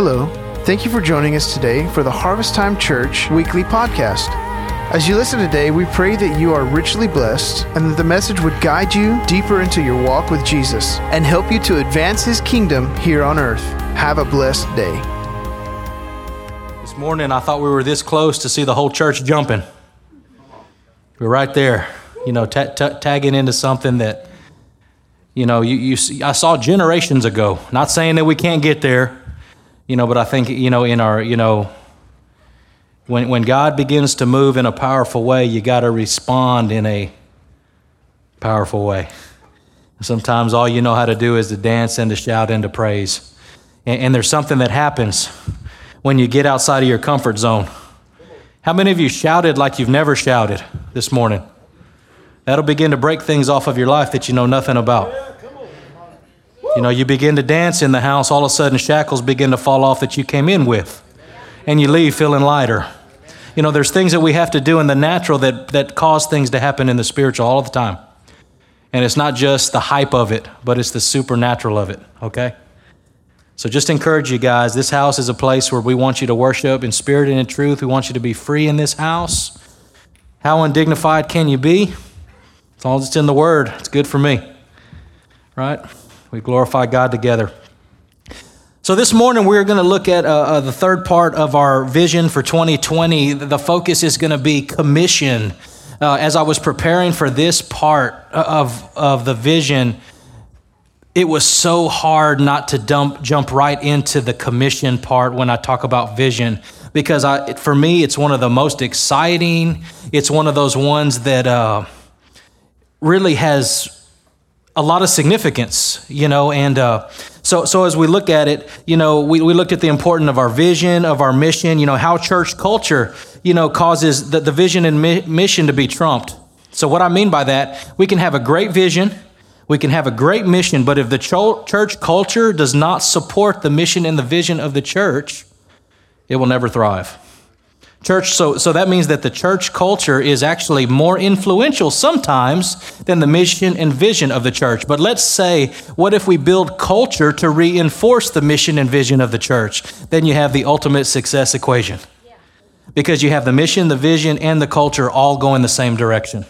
Hello. Thank you for joining us today for the Harvest Time Church weekly podcast. As you listen today, we pray that you are richly blessed and that the message would guide you deeper into your walk with Jesus and help you to advance his kingdom here on earth. Have a blessed day. This morning, I thought we were this close to see the whole church jumping. We're right there, you know, ta- ta- tagging into something that, you know, you, you see, I saw generations ago. Not saying that we can't get there, you know, but I think, you know, in our, you know, when, when God begins to move in a powerful way, you got to respond in a powerful way. Sometimes all you know how to do is to dance and to shout and to praise. And, and there's something that happens when you get outside of your comfort zone. How many of you shouted like you've never shouted this morning? That'll begin to break things off of your life that you know nothing about. You know, you begin to dance in the house, all of a sudden shackles begin to fall off that you came in with, and you leave feeling lighter. You know, there's things that we have to do in the natural that, that cause things to happen in the spiritual all the time. And it's not just the hype of it, but it's the supernatural of it, okay? So just encourage you guys. This house is a place where we want you to worship in spirit and in truth. We want you to be free in this house. How undignified can you be? As long as it's in the Word, it's good for me. Right? We glorify God together. So, this morning we're going to look at uh, uh, the third part of our vision for 2020. The focus is going to be commission. Uh, as I was preparing for this part of, of the vision, it was so hard not to dump, jump right into the commission part when I talk about vision because I, for me, it's one of the most exciting. It's one of those ones that uh, really has a lot of significance, you know, and uh, so so as we look at it, you know, we, we looked at the importance of our vision, of our mission, you know, how church culture, you know, causes the, the vision and mi- mission to be trumped. So what I mean by that, we can have a great vision, we can have a great mission, but if the cho- church culture does not support the mission and the vision of the church, it will never thrive. Church, so, so that means that the church culture is actually more influential sometimes than the mission and vision of the church. But let's say, what if we build culture to reinforce the mission and vision of the church? Then you have the ultimate success equation. Because you have the mission, the vision, and the culture all going the same direction.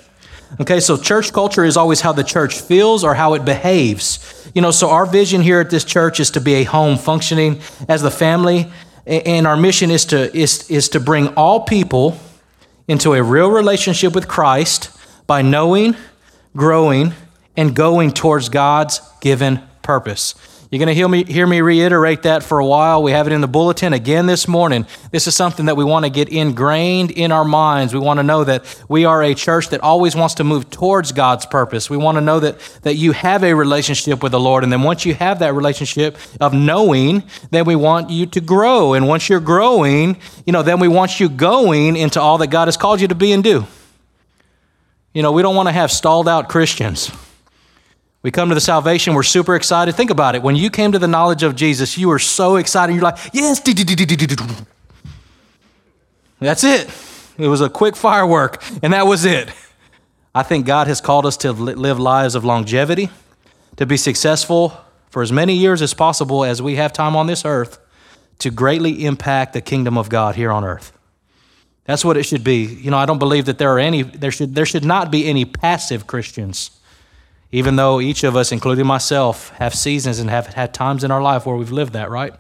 Okay, so church culture is always how the church feels or how it behaves. You know, so our vision here at this church is to be a home functioning as the family and our mission is to, is, is to bring all people into a real relationship with Christ by knowing, growing, and going towards God's given purpose. You're going to hear me, hear me reiterate that for a while. We have it in the bulletin again this morning. This is something that we want to get ingrained in our minds. We want to know that we are a church that always wants to move towards God's purpose. We want to know that, that you have a relationship with the Lord. And then once you have that relationship of knowing, then we want you to grow. And once you're growing, you know, then we want you going into all that God has called you to be and do. You know, we don't want to have stalled out Christians. We come to the salvation, we're super excited. Think about it. When you came to the knowledge of Jesus, you were so excited. You're like, yes. That's it. It was a quick firework, and that was it. I think God has called us to live lives of longevity, to be successful for as many years as possible as we have time on this earth, to greatly impact the kingdom of God here on earth. That's what it should be. You know, I don't believe that there are any, there should, there should not be any passive Christians. Even though each of us, including myself, have seasons and have had times in our life where we've lived that, right?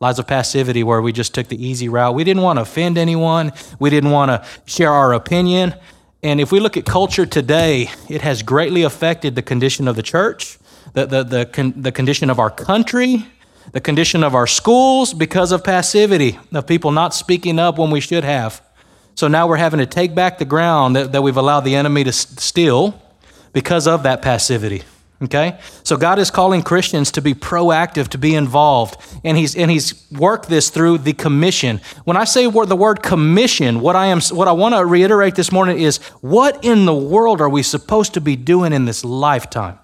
Lives of passivity where we just took the easy route. We didn't want to offend anyone, we didn't want to share our opinion. And if we look at culture today, it has greatly affected the condition of the church, the, the, the, con- the condition of our country, the condition of our schools because of passivity, of people not speaking up when we should have. So now we're having to take back the ground that, that we've allowed the enemy to steal because of that passivity. Okay? So God is calling Christians to be proactive, to be involved. And he's and he's worked this through the commission. When I say the word commission, what I am what I want to reiterate this morning is what in the world are we supposed to be doing in this lifetime?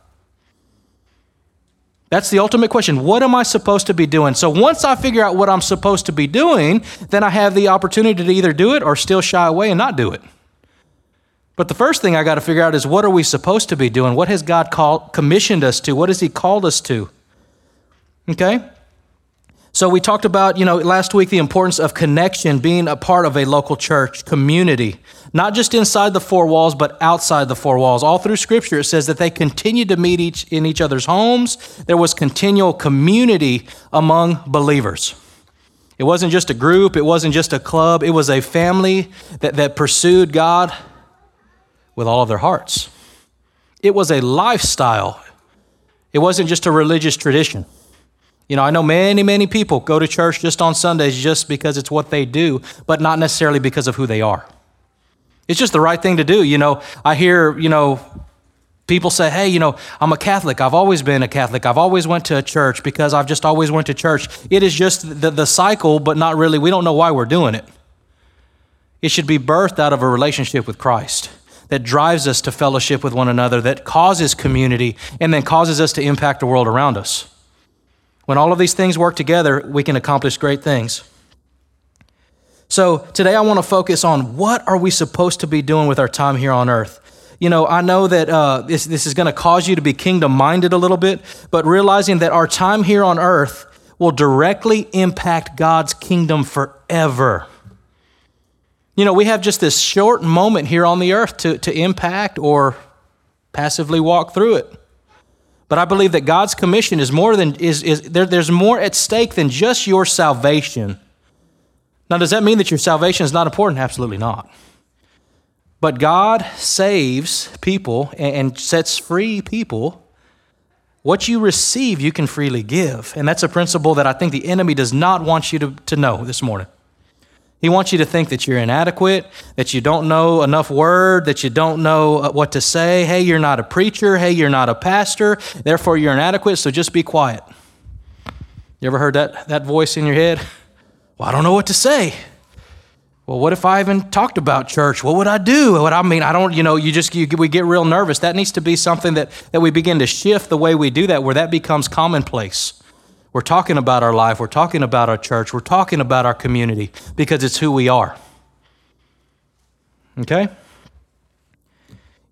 That's the ultimate question. What am I supposed to be doing? So once I figure out what I'm supposed to be doing, then I have the opportunity to either do it or still shy away and not do it. But the first thing I got to figure out is what are we supposed to be doing? What has God called, commissioned us to? What has He called us to? Okay? So we talked about, you know, last week the importance of connection, being a part of a local church community, not just inside the four walls, but outside the four walls. All through Scripture, it says that they continued to meet each in each other's homes. There was continual community among believers. It wasn't just a group, it wasn't just a club, it was a family that, that pursued God with all of their hearts. It was a lifestyle. It wasn't just a religious tradition. You know, I know many, many people go to church just on Sundays just because it's what they do, but not necessarily because of who they are. It's just the right thing to do. You know, I hear, you know, people say, "Hey, you know, I'm a Catholic. I've always been a Catholic. I've always went to a church because I've just always went to church." It is just the, the cycle, but not really. We don't know why we're doing it. It should be birthed out of a relationship with Christ that drives us to fellowship with one another, that causes community, and then causes us to impact the world around us. When all of these things work together, we can accomplish great things. So, today I want to focus on what are we supposed to be doing with our time here on earth? You know, I know that uh, this, this is going to cause you to be kingdom minded a little bit, but realizing that our time here on earth will directly impact God's kingdom forever. You know, we have just this short moment here on the earth to, to impact or passively walk through it. But I believe that God's commission is more than is, is there, there's more at stake than just your salvation. Now, does that mean that your salvation is not important? Absolutely not. But God saves people and sets free people. What you receive, you can freely give. And that's a principle that I think the enemy does not want you to, to know this morning. He wants you to think that you're inadequate, that you don't know enough word, that you don't know uh, what to say. Hey, you're not a preacher. Hey, you're not a pastor. Therefore, you're inadequate, so just be quiet. You ever heard that, that voice in your head? Well, I don't know what to say. Well, what if I even talked about church? What would I do? What I mean, I don't, you know, you just, you, we get real nervous. That needs to be something that, that we begin to shift the way we do that, where that becomes commonplace. We're talking about our life, we're talking about our church, we're talking about our community because it's who we are. Okay?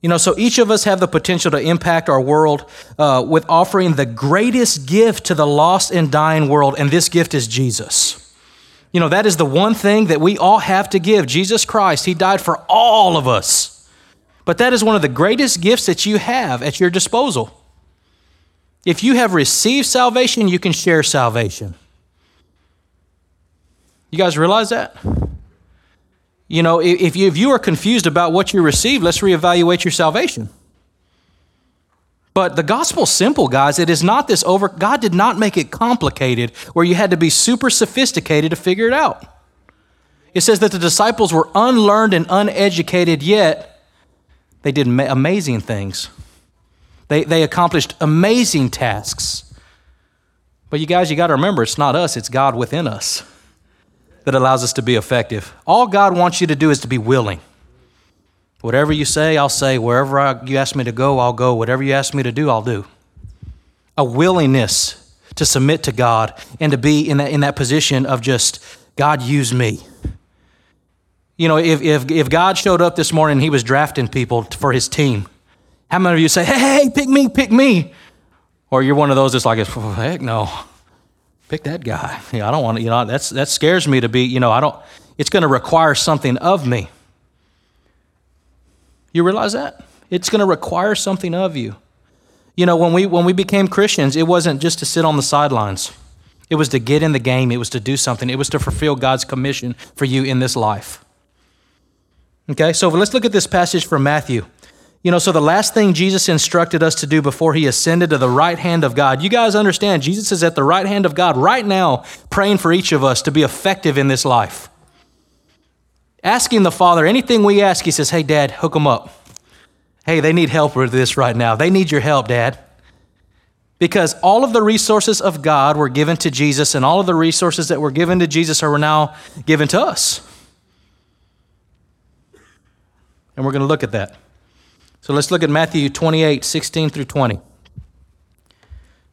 You know, so each of us have the potential to impact our world uh, with offering the greatest gift to the lost and dying world, and this gift is Jesus. You know, that is the one thing that we all have to give Jesus Christ. He died for all of us. But that is one of the greatest gifts that you have at your disposal. If you have received salvation, you can share salvation. You guys realize that? You know, if you, if you are confused about what you received, let's reevaluate your salvation. But the gospel's simple, guys. It is not this over. God did not make it complicated where you had to be super sophisticated to figure it out. It says that the disciples were unlearned and uneducated, yet they did amazing things. They, they accomplished amazing tasks. But you guys, you got to remember, it's not us, it's God within us that allows us to be effective. All God wants you to do is to be willing. Whatever you say, I'll say. Wherever I, you ask me to go, I'll go. Whatever you ask me to do, I'll do. A willingness to submit to God and to be in that, in that position of just, God, use me. You know, if, if, if God showed up this morning he was drafting people for his team, how many of you say, hey, hey, pick me, pick me? Or you're one of those that's like, heck no, pick that guy. Yeah, I don't want to, you know, that's, that scares me to be, you know, I don't, it's going to require something of me. You realize that? It's going to require something of you. You know, when we, when we became Christians, it wasn't just to sit on the sidelines. It was to get in the game. It was to do something. It was to fulfill God's commission for you in this life. Okay, so let's look at this passage from Matthew. You know, so the last thing Jesus instructed us to do before he ascended to the right hand of God, you guys understand, Jesus is at the right hand of God right now, praying for each of us to be effective in this life. Asking the Father anything we ask, he says, Hey, Dad, hook them up. Hey, they need help with this right now. They need your help, Dad. Because all of the resources of God were given to Jesus, and all of the resources that were given to Jesus are now given to us. And we're going to look at that. So let's look at Matthew 28 16 through 20.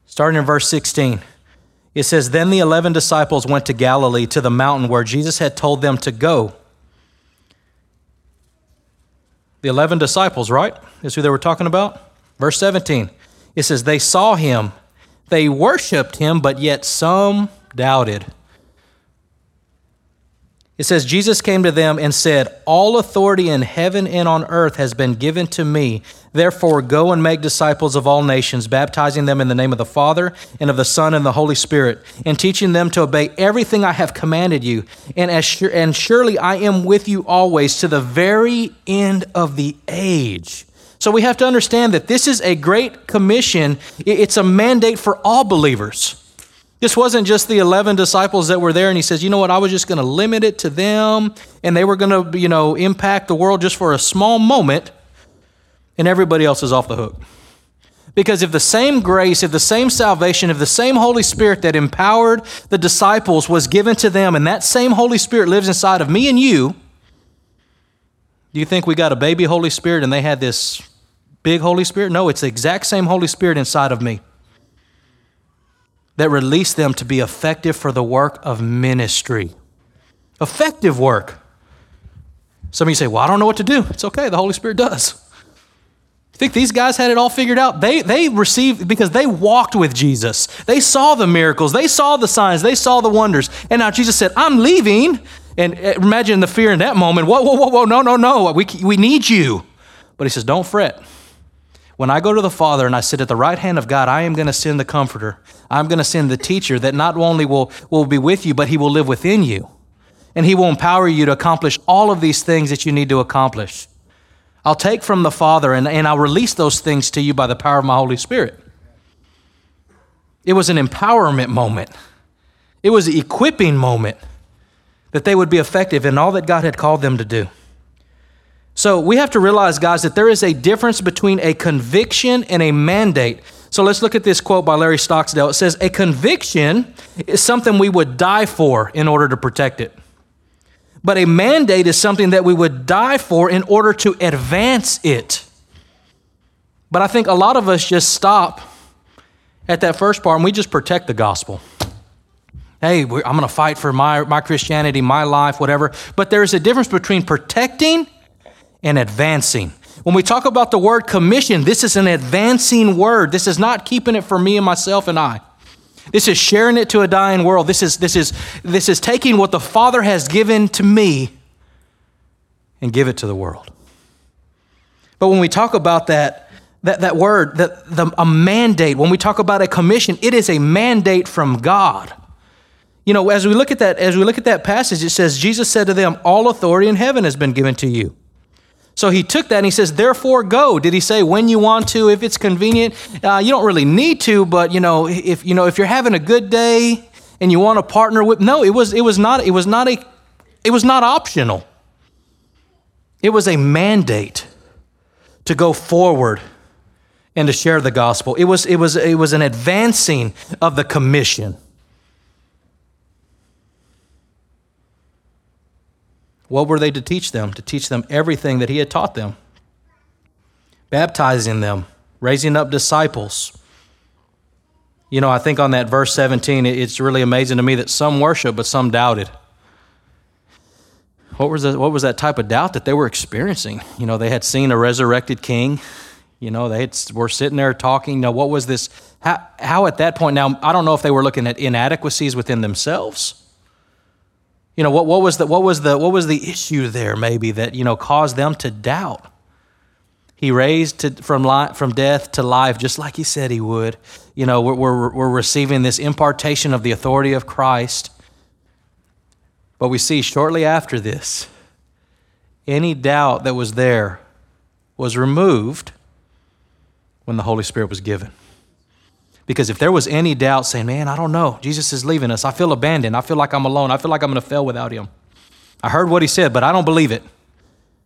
Starting in verse 16, it says, Then the eleven disciples went to Galilee to the mountain where Jesus had told them to go. The 11 disciples, right? Is who they were talking about? Verse 17, it says, They saw him, they worshiped him, but yet some doubted. It says, Jesus came to them and said, All authority in heaven and on earth has been given to me. Therefore, go and make disciples of all nations, baptizing them in the name of the Father, and of the Son, and the Holy Spirit, and teaching them to obey everything I have commanded you. And, as sure, and surely I am with you always to the very end of the age. So we have to understand that this is a great commission, it's a mandate for all believers. This wasn't just the 11 disciples that were there, and he says, you know what, I was just going to limit it to them, and they were going to, you know, impact the world just for a small moment, and everybody else is off the hook. Because if the same grace, if the same salvation, if the same Holy Spirit that empowered the disciples was given to them, and that same Holy Spirit lives inside of me and you, do you think we got a baby Holy Spirit and they had this big Holy Spirit? No, it's the exact same Holy Spirit inside of me that release them to be effective for the work of ministry. Effective work. Some of you say, Well, I don't know what to do. It's okay, the Holy Spirit does. You think these guys had it all figured out? They, they received, because they walked with Jesus. They saw the miracles, they saw the signs, they saw the wonders. And now Jesus said, I'm leaving. And uh, imagine the fear in that moment. Whoa, whoa, whoa, whoa, no, no, no. We, we need you. But he says, Don't fret. When I go to the Father and I sit at the right hand of God, I am going to send the Comforter. I'm going to send the teacher that not only will, will be with you, but he will live within you. And he will empower you to accomplish all of these things that you need to accomplish. I'll take from the Father and, and I'll release those things to you by the power of my Holy Spirit. It was an empowerment moment, it was an equipping moment that they would be effective in all that God had called them to do. So we have to realize, guys, that there is a difference between a conviction and a mandate. So let's look at this quote by Larry Stockstill. It says, A conviction is something we would die for in order to protect it. But a mandate is something that we would die for in order to advance it. But I think a lot of us just stop at that first part and we just protect the gospel. Hey, I'm going to fight for my, my Christianity, my life, whatever. But there's a difference between protecting and advancing. When we talk about the word commission, this is an advancing word. This is not keeping it for me and myself and I. This is sharing it to a dying world. This is, this is, this is taking what the Father has given to me and give it to the world. But when we talk about that, that, that word, that the, a mandate, when we talk about a commission, it is a mandate from God. You know, as we look at that, as we look at that passage, it says, Jesus said to them, All authority in heaven has been given to you. So he took that and he says, therefore go. Did he say when you want to, if it's convenient? Uh, you don't really need to, but you know, if you know, if you're having a good day and you want to partner with, no, it was, it was not, it was not a, it was not optional. It was a mandate to go forward and to share the gospel. It was, it was, it was an advancing of the commission. What were they to teach them? To teach them everything that he had taught them, baptizing them, raising up disciples. You know, I think on that verse 17, it's really amazing to me that some worship, but some doubted. What was, the, what was that type of doubt that they were experiencing? You know, they had seen a resurrected king. You know, they had, were sitting there talking. Know, what was this? How, how at that point, now, I don't know if they were looking at inadequacies within themselves you know, what, what, was the, what, was the, what was the issue there, maybe, that, you know, caused them to doubt? He raised to, from, life, from death to life, just like he said he would. You know, we're, we're, we're receiving this impartation of the authority of Christ. But we see shortly after this, any doubt that was there was removed when the Holy Spirit was given. Because if there was any doubt saying, man, I don't know, Jesus is leaving us, I feel abandoned, I feel like I'm alone, I feel like I'm going to fail without him. I heard what he said, but I don't believe it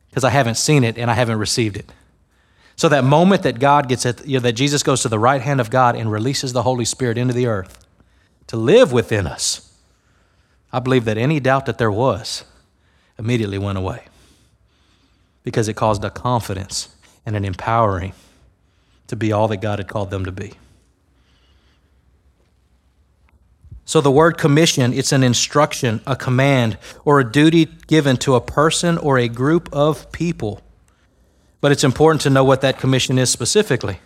because I haven't seen it and I haven't received it. So that moment that God gets at, you know, that Jesus goes to the right hand of God and releases the Holy Spirit into the earth to live within us, I believe that any doubt that there was immediately went away because it caused a confidence and an empowering to be all that God had called them to be. So the word commission, it's an instruction, a command, or a duty given to a person or a group of people. But it's important to know what that commission is specifically.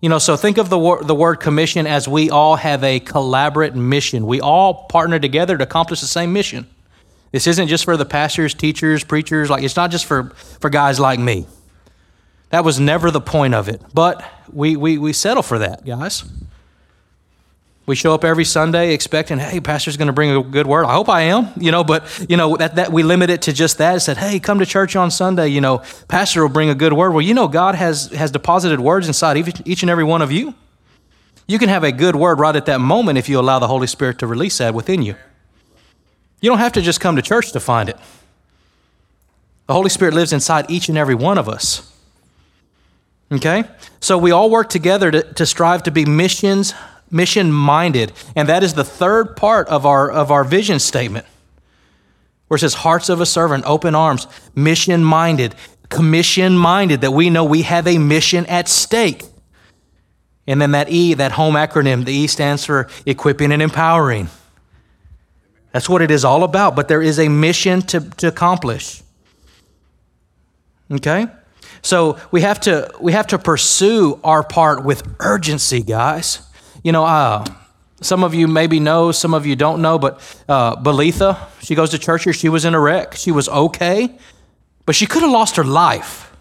You know, so think of the, wor- the word commission as we all have a collaborate mission. We all partner together to accomplish the same mission. This isn't just for the pastors, teachers, preachers, like it's not just for, for guys like me. That was never the point of it. But we, we, we settle for that, guys. We show up every Sunday expecting, hey, pastor's going to bring a good word. I hope I am, you know, but, you know, that, that we limit it to just that. It said, hey, come to church on Sunday, you know, pastor will bring a good word. Well, you know, God has, has deposited words inside each, and every one of you. You can have a good word right at that moment if you allow the Holy Spirit to release that within you. You don't have to just come to church to find it. The Holy Spirit lives inside each and every one of us. Okay? So we all work together to, to strive to be missions mission minded. And that is the third part of our, of our vision statement, where it says, Hearts of a servant, open arms, mission minded, commission minded, that we know we have a mission at stake. And then that E, that home acronym, the E stands for equipping and empowering. That's what it is all about, but there is a mission to, to accomplish. Okay? So we have to we have to pursue our part with urgency, guys. You know, uh, some of you maybe know, some of you don't know, but uh, Belitha, she goes to church here. She was in a wreck. She was okay, but she could have lost her life.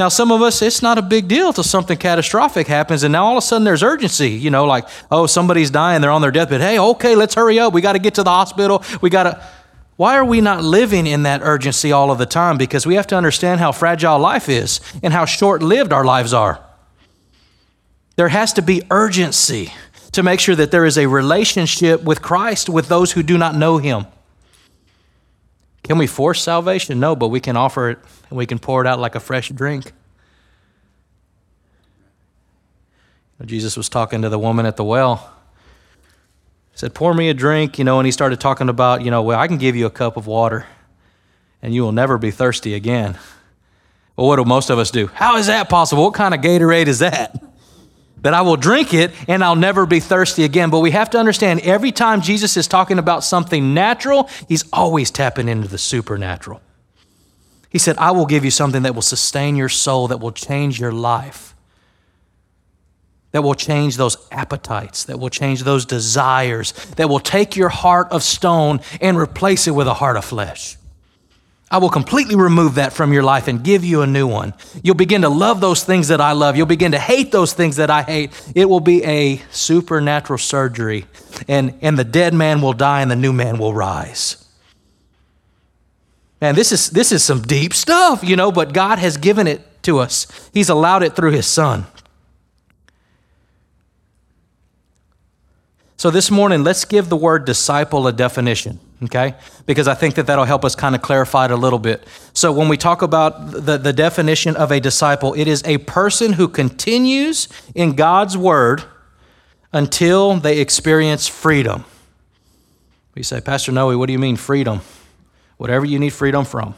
Now, some of us, it's not a big deal till something catastrophic happens, and now all of a sudden there's urgency. You know, like, oh, somebody's dying, they're on their deathbed. Hey, okay, let's hurry up. We got to get to the hospital. We got to. Why are we not living in that urgency all of the time? Because we have to understand how fragile life is and how short lived our lives are. There has to be urgency to make sure that there is a relationship with Christ with those who do not know Him. Can we force salvation? No, but we can offer it and we can pour it out like a fresh drink. Jesus was talking to the woman at the well. He said, Pour me a drink, you know, and he started talking about, you know, well, I can give you a cup of water and you will never be thirsty again. Well, what do most of us do? How is that possible? What kind of Gatorade is that? That I will drink it and I'll never be thirsty again. But we have to understand every time Jesus is talking about something natural, he's always tapping into the supernatural. He said, I will give you something that will sustain your soul, that will change your life, that will change those appetites, that will change those desires, that will take your heart of stone and replace it with a heart of flesh. I will completely remove that from your life and give you a new one. You'll begin to love those things that I love. You'll begin to hate those things that I hate. It will be a supernatural surgery, and, and the dead man will die and the new man will rise. Man, this is, this is some deep stuff, you know, but God has given it to us. He's allowed it through His Son. So this morning, let's give the word disciple a definition okay? Because I think that that'll help us kind of clarify it a little bit. So when we talk about the, the definition of a disciple, it is a person who continues in God's word until they experience freedom. We say, Pastor Noe, what do you mean freedom? Whatever you need freedom from.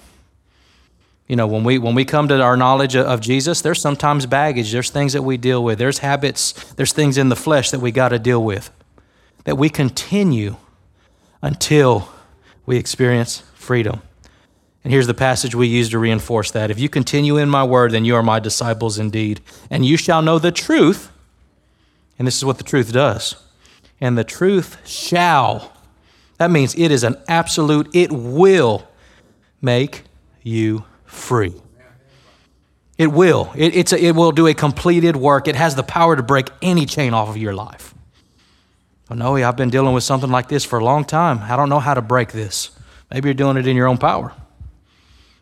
You know, when we when we come to our knowledge of Jesus, there's sometimes baggage, there's things that we deal with, there's habits, there's things in the flesh that we got to deal with. That we continue until we experience freedom. And here's the passage we use to reinforce that. If you continue in my word, then you are my disciples indeed. And you shall know the truth. And this is what the truth does. And the truth shall. That means it is an absolute, it will make you free. It will. It, a, it will do a completed work. It has the power to break any chain off of your life. Oh, no, I've been dealing with something like this for a long time. I don't know how to break this. Maybe you're doing it in your own power.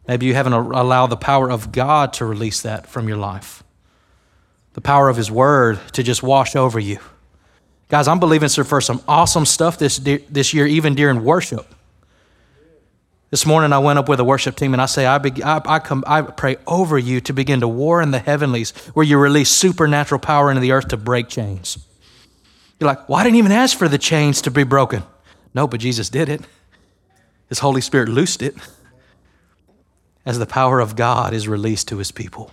Maybe you haven't allowed the power of God to release that from your life, the power of His Word to just wash over you. Guys, I'm believing for some awesome stuff this, this year, even during worship. This morning, I went up with a worship team and I say, I, be, I, I, come, I pray over you to begin to war in the heavenlies where you release supernatural power into the earth to break chains. You're like, well, I didn't even ask for the chains to be broken. No, but Jesus did it. His Holy Spirit loosed it as the power of God is released to his people.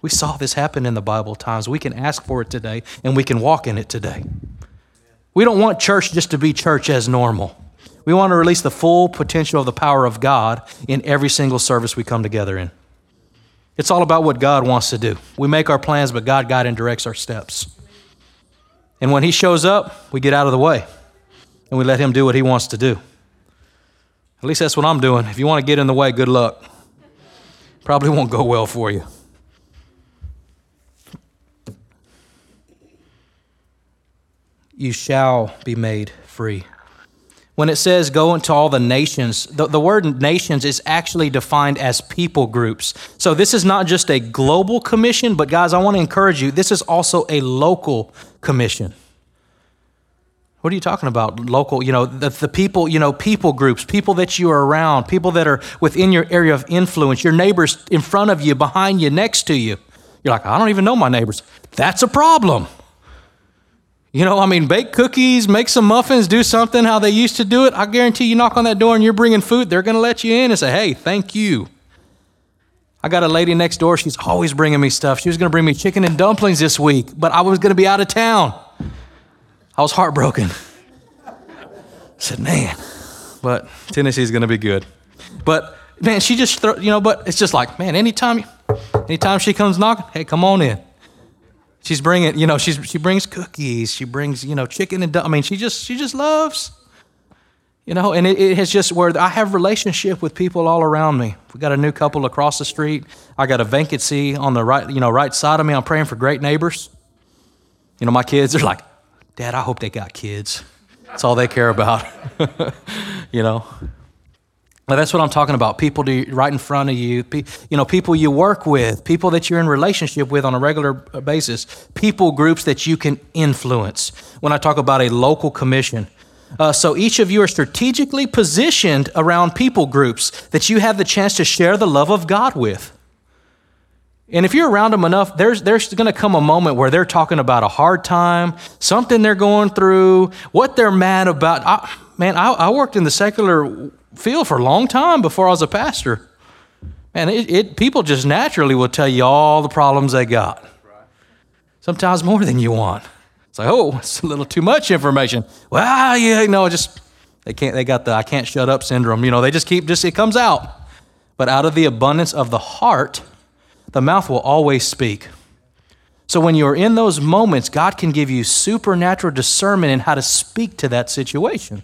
We saw this happen in the Bible times. We can ask for it today and we can walk in it today. We don't want church just to be church as normal. We want to release the full potential of the power of God in every single service we come together in. It's all about what God wants to do. We make our plans, but God guides and directs our steps. And when He shows up, we get out of the way and we let Him do what He wants to do. At least that's what I'm doing. If you want to get in the way, good luck. Probably won't go well for you. You shall be made free when it says go into all the nations, the, the word nations is actually defined as people groups. So this is not just a global commission, but guys, I want to encourage you, this is also a local commission. What are you talking about? Local, you know, the, the people, you know, people groups, people that you are around, people that are within your area of influence, your neighbors in front of you, behind you, next to you. You're like, I don't even know my neighbors. That's a problem. You know, I mean, bake cookies, make some muffins, do something how they used to do it. I guarantee you knock on that door and you're bringing food, they're going to let you in and say, hey, thank you. I got a lady next door, she's always bringing me stuff. She was going to bring me chicken and dumplings this week, but I was going to be out of town. I was heartbroken. I said, man, but Tennessee's going to be good. But man, she just, throw, you know, but it's just like, man, anytime, anytime she comes knocking, hey, come on in. She's bringing, you know, she's, she brings cookies. She brings, you know, chicken and. I mean, she just, she just loves, you know, and it, it has just where I have relationship with people all around me. We got a new couple across the street. I got a vacancy on the right, you know, right side of me. I'm praying for great neighbors. You know, my kids are like, Dad, I hope they got kids. That's all they care about, you know. That's what I'm talking about. People to, right in front of you, you know, people you work with, people that you're in relationship with on a regular uh, basis, people groups that you can influence. When I talk about a local commission, uh, so each of you are strategically positioned around people groups that you have the chance to share the love of God with. And if you're around them enough, there's, there's going to come a moment where they're talking about a hard time, something they're going through, what they're mad about. I, man, I, I worked in the secular field for a long time before I was a pastor. And it, it, people just naturally will tell you all the problems they got. Sometimes more than you want. It's like, oh, it's a little too much information. Well, yeah, no, just they can't. They got the I can't shut up syndrome. You know, they just keep just it comes out. But out of the abundance of the heart, the mouth will always speak. So when you're in those moments, God can give you supernatural discernment in how to speak to that situation.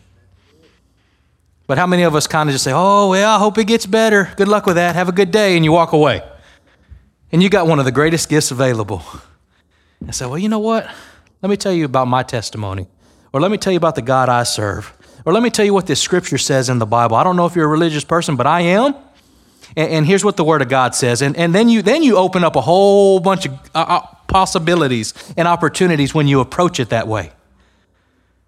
But how many of us kind of just say, oh, well, I hope it gets better. Good luck with that. Have a good day. And you walk away. And you got one of the greatest gifts available. I say, well, you know what? Let me tell you about my testimony. Or let me tell you about the God I serve. Or let me tell you what this scripture says in the Bible. I don't know if you're a religious person, but I am. And, and here's what the Word of God says. And, and then, you, then you open up a whole bunch of uh, uh possibilities and opportunities when you approach it that way.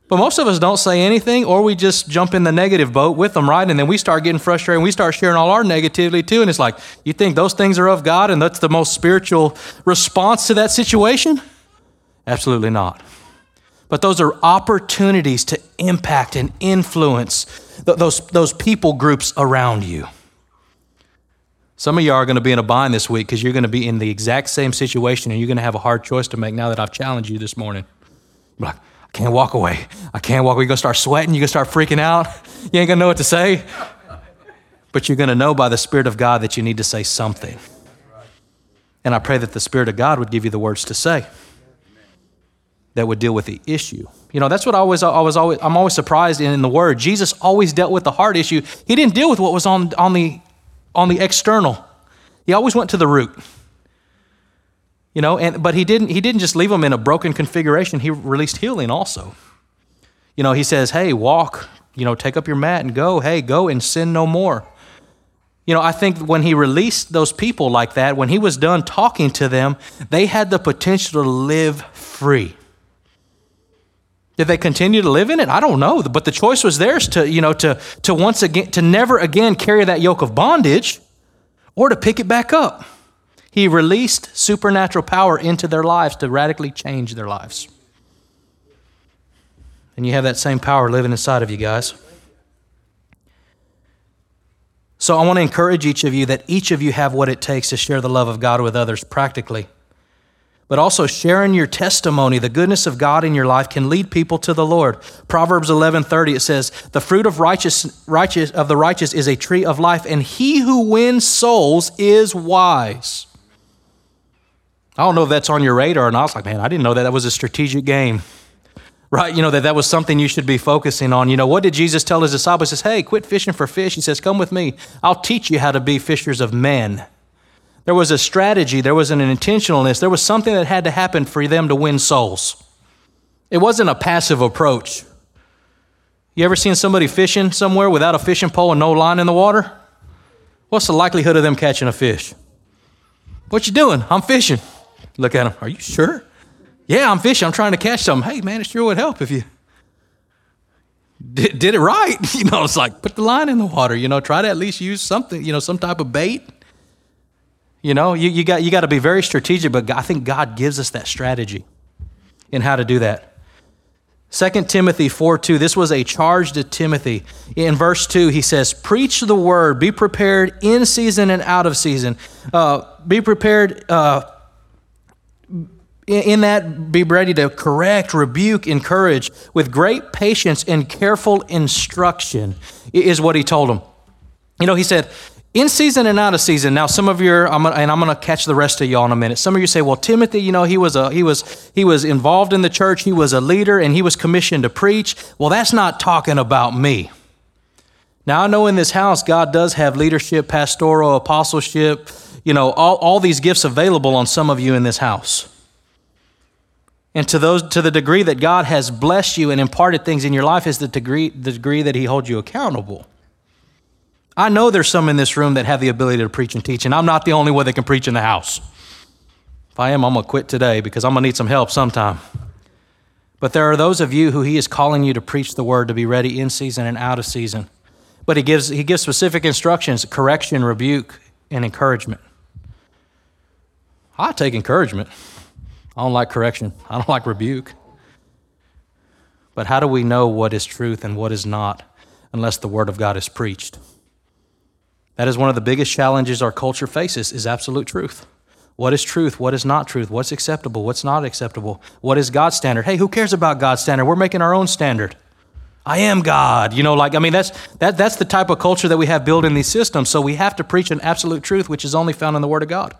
But most of us don't say anything, or we just jump in the negative boat with them, right? And then we start getting frustrated and we start sharing all our negativity too. And it's like, you think those things are of God and that's the most spiritual response to that situation? Absolutely not. But those are opportunities to impact and influence those, those people groups around you. Some of you are going to be in a bind this week because you're going to be in the exact same situation and you're going to have a hard choice to make now that I've challenged you this morning. Like, I can't walk away. I can't walk away. You're going to start sweating. You're going to start freaking out. You ain't going to know what to say. But you're going to know by the Spirit of God that you need to say something. And I pray that the Spirit of God would give you the words to say that would deal with the issue. You know, that's what I was, I was always, I'm always surprised in the Word. Jesus always dealt with the heart issue. He didn't deal with what was on, on, the, on the external, he always went to the root. You know, and, but he didn't, he didn't just leave them in a broken configuration. He released healing also. You know, he says, hey, walk, you know, take up your mat and go. Hey, go and sin no more. You know, I think when he released those people like that, when he was done talking to them, they had the potential to live free. Did they continue to live in it? I don't know, but the choice was theirs to, you know, to, to once again, to never again carry that yoke of bondage or to pick it back up. He released supernatural power into their lives to radically change their lives. And you have that same power living inside of you guys. So I want to encourage each of you that each of you have what it takes to share the love of God with others practically. But also sharing your testimony, the goodness of God in your life can lead people to the Lord. Proverbs 11:30 it says, "The fruit of righteous, righteous of the righteous is a tree of life, and he who wins souls is wise." I don't know if that's on your radar. And I was like, man, I didn't know that that was a strategic game. Right? You know, that that was something you should be focusing on. You know, what did Jesus tell his disciples? He says, hey, quit fishing for fish. He says, come with me. I'll teach you how to be fishers of men. There was a strategy, there was an intentionalness, there was something that had to happen for them to win souls. It wasn't a passive approach. You ever seen somebody fishing somewhere without a fishing pole and no line in the water? What's the likelihood of them catching a fish? What you doing? I'm fishing. Look at them. Are you sure? Yeah, I'm fishing. I'm trying to catch something. Hey, man, it sure would help if you did, did it right. You know, it's like put the line in the water. You know, try to at least use something. You know, some type of bait. You know, you, you got you got to be very strategic, but I think God gives us that strategy in how to do that. 2 Timothy 4 2, this was a charge to Timothy. In verse 2, he says, Preach the word, be prepared in season and out of season. Uh, be prepared uh, in that, be ready to correct, rebuke, encourage with great patience and careful instruction, is what he told them. You know, he said, in season and out of season. Now, some of you, I'm gonna, and I'm going to catch the rest of y'all in a minute. Some of you say, "Well, Timothy, you know, he was a he was he was involved in the church. He was a leader, and he was commissioned to preach." Well, that's not talking about me. Now, I know in this house, God does have leadership, pastoral, apostleship, you know, all, all these gifts available on some of you in this house. And to those to the degree that God has blessed you and imparted things in your life is the degree the degree that He holds you accountable. I know there's some in this room that have the ability to preach and teach, and I'm not the only one that can preach in the house. If I am, I'm going to quit today because I'm going to need some help sometime. But there are those of you who He is calling you to preach the word, to be ready in season and out of season. But He gives, he gives specific instructions correction, rebuke, and encouragement. I take encouragement. I don't like correction, I don't like rebuke. But how do we know what is truth and what is not unless the Word of God is preached? That is one of the biggest challenges our culture faces is absolute truth. What is truth? What is not truth? What's acceptable? What's not acceptable? What is God's standard? Hey, who cares about God's standard? We're making our own standard. I am God. You know, like, I mean, that's, that, that's the type of culture that we have built in these systems. So we have to preach an absolute truth, which is only found in the Word of God.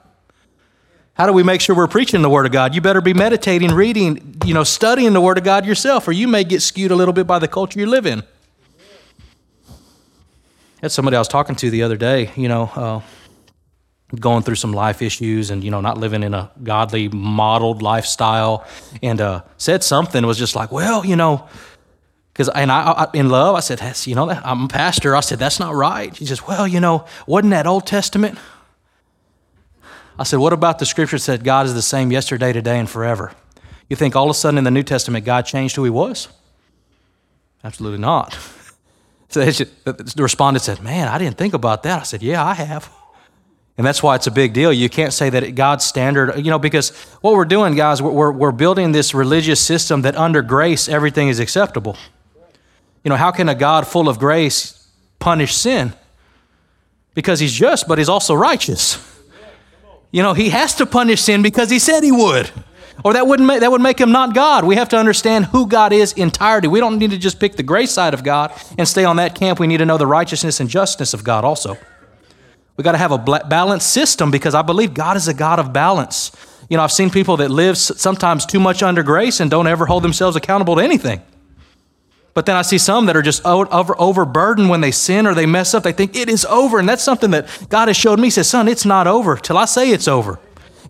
How do we make sure we're preaching the Word of God? You better be meditating, reading, you know, studying the Word of God yourself, or you may get skewed a little bit by the culture you live in had somebody I was talking to the other day, you know, uh, going through some life issues and, you know, not living in a godly, modeled lifestyle, and uh, said something was just like, well, you know, because, and I, I, in love, I said, that's, you know, I'm a pastor. I said, that's not right. She says, well, you know, wasn't that Old Testament? I said, what about the scripture that said God is the same yesterday, today, and forever? You think all of a sudden in the New Testament God changed who he was? Absolutely not. So the respondent said, Man, I didn't think about that. I said, Yeah, I have. And that's why it's a big deal. You can't say that God's standard, you know, because what we're doing, guys, we're, we're building this religious system that under grace everything is acceptable. You know, how can a God full of grace punish sin? Because he's just, but he's also righteous. You know, he has to punish sin because he said he would. Or that, wouldn't make, that would make him not God. We have to understand who God is entirety. We don't need to just pick the grace side of God and stay on that camp. We need to know the righteousness and justice of God also. We got to have a balanced system because I believe God is a God of balance. You know, I've seen people that live sometimes too much under grace and don't ever hold themselves accountable to anything. But then I see some that are just over, overburdened when they sin or they mess up. They think it is over. And that's something that God has showed me. He says, Son, it's not over till I say it's over.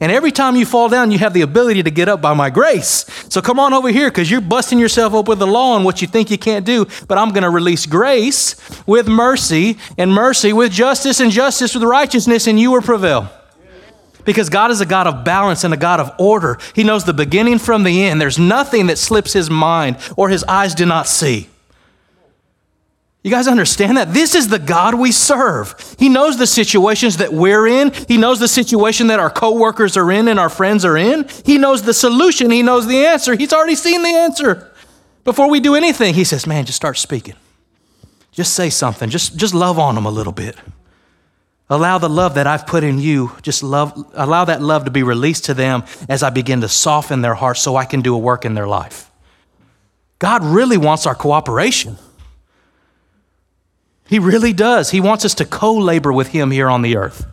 And every time you fall down, you have the ability to get up by my grace. So come on over here because you're busting yourself up with the law and what you think you can't do. But I'm going to release grace with mercy and mercy with justice and justice with righteousness, and you will prevail. Because God is a God of balance and a God of order. He knows the beginning from the end. There's nothing that slips his mind or his eyes do not see. You guys understand that? This is the God we serve. He knows the situations that we're in. He knows the situation that our coworkers are in and our friends are in. He knows the solution. He knows the answer. He's already seen the answer. Before we do anything, he says, "Man, just start speaking. Just say something. Just just love on them a little bit. Allow the love that I've put in you, just love allow that love to be released to them as I begin to soften their hearts so I can do a work in their life." God really wants our cooperation. He really does. He wants us to co labor with Him here on the earth.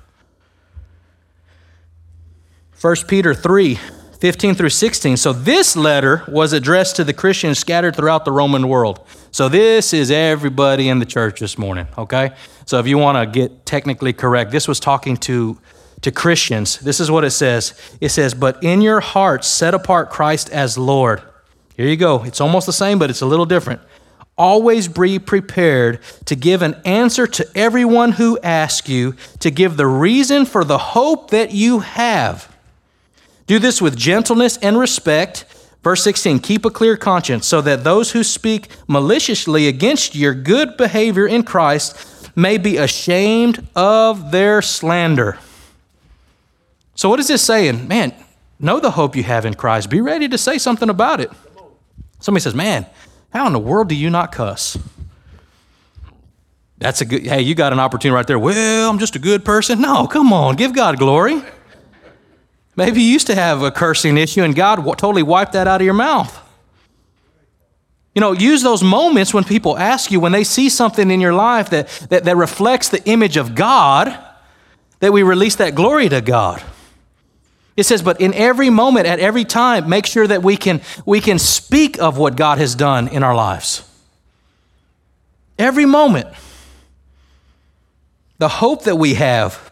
1 Peter 3 15 through 16. So this letter was addressed to the Christians scattered throughout the Roman world. So this is everybody in the church this morning, okay? So if you want to get technically correct, this was talking to to Christians. This is what it says. It says, "But in your hearts set apart Christ as Lord." Here you go. It's almost the same, but it's a little different. Always be prepared to give an answer to everyone who asks you, to give the reason for the hope that you have. Do this with gentleness and respect. Verse 16, keep a clear conscience so that those who speak maliciously against your good behavior in Christ may be ashamed of their slander. So, what is this saying? Man, know the hope you have in Christ. Be ready to say something about it. Somebody says, Man, how in the world do you not cuss? That's a good, hey, you got an opportunity right there. Well, I'm just a good person. No, come on, give God glory. Maybe you used to have a cursing issue and God totally wiped that out of your mouth. You know, use those moments when people ask you, when they see something in your life that, that, that reflects the image of God, that we release that glory to God. It says, but in every moment, at every time, make sure that we can, we can speak of what God has done in our lives. Every moment. The hope that we have.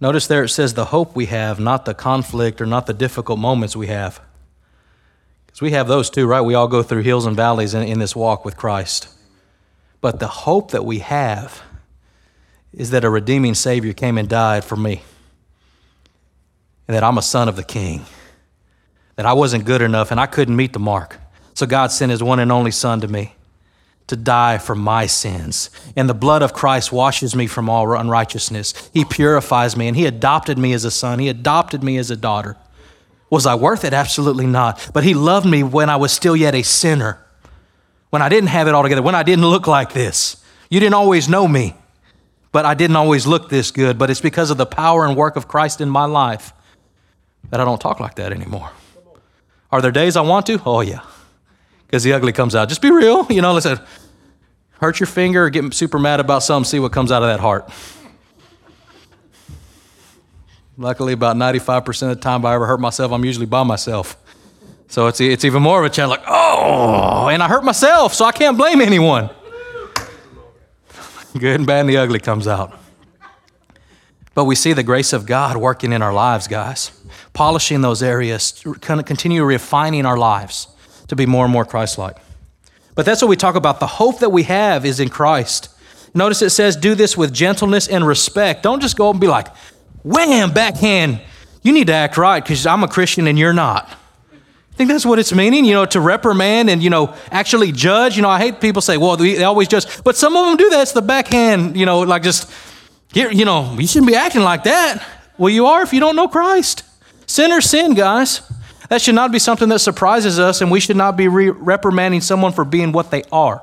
Notice there it says the hope we have, not the conflict or not the difficult moments we have. Because we have those too, right? We all go through hills and valleys in, in this walk with Christ. But the hope that we have is that a redeeming Savior came and died for me, and that I'm a son of the King, that I wasn't good enough and I couldn't meet the mark. So God sent His one and only Son to me to die for my sins. And the blood of Christ washes me from all unrighteousness. He purifies me, and He adopted me as a son, He adopted me as a daughter. Was I worth it? Absolutely not. But He loved me when I was still yet a sinner, when I didn't have it all together, when I didn't look like this. You didn't always know me but I didn't always look this good. But it's because of the power and work of Christ in my life that I don't talk like that anymore. Are there days I want to? Oh, yeah. Because the ugly comes out. Just be real. You know, listen, hurt your finger or get super mad about something, see what comes out of that heart. Luckily, about 95% of the time I ever hurt myself, I'm usually by myself. So it's, it's even more of a challenge like, oh, and I hurt myself, so I can't blame anyone. Good and bad and the ugly comes out. But we see the grace of God working in our lives, guys, polishing those areas, continue refining our lives to be more and more Christ like. But that's what we talk about. The hope that we have is in Christ. Notice it says, do this with gentleness and respect. Don't just go and be like, wham, backhand. You need to act right because I'm a Christian and you're not think that's what it's meaning, you know, to reprimand and, you know, actually judge. You know, I hate people say, well, they always judge, but some of them do that. It's the backhand, you know, like just, here, you know, you shouldn't be acting like that. Well, you are if you don't know Christ. Sinners sin, guys. That should not be something that surprises us, and we should not be re- reprimanding someone for being what they are.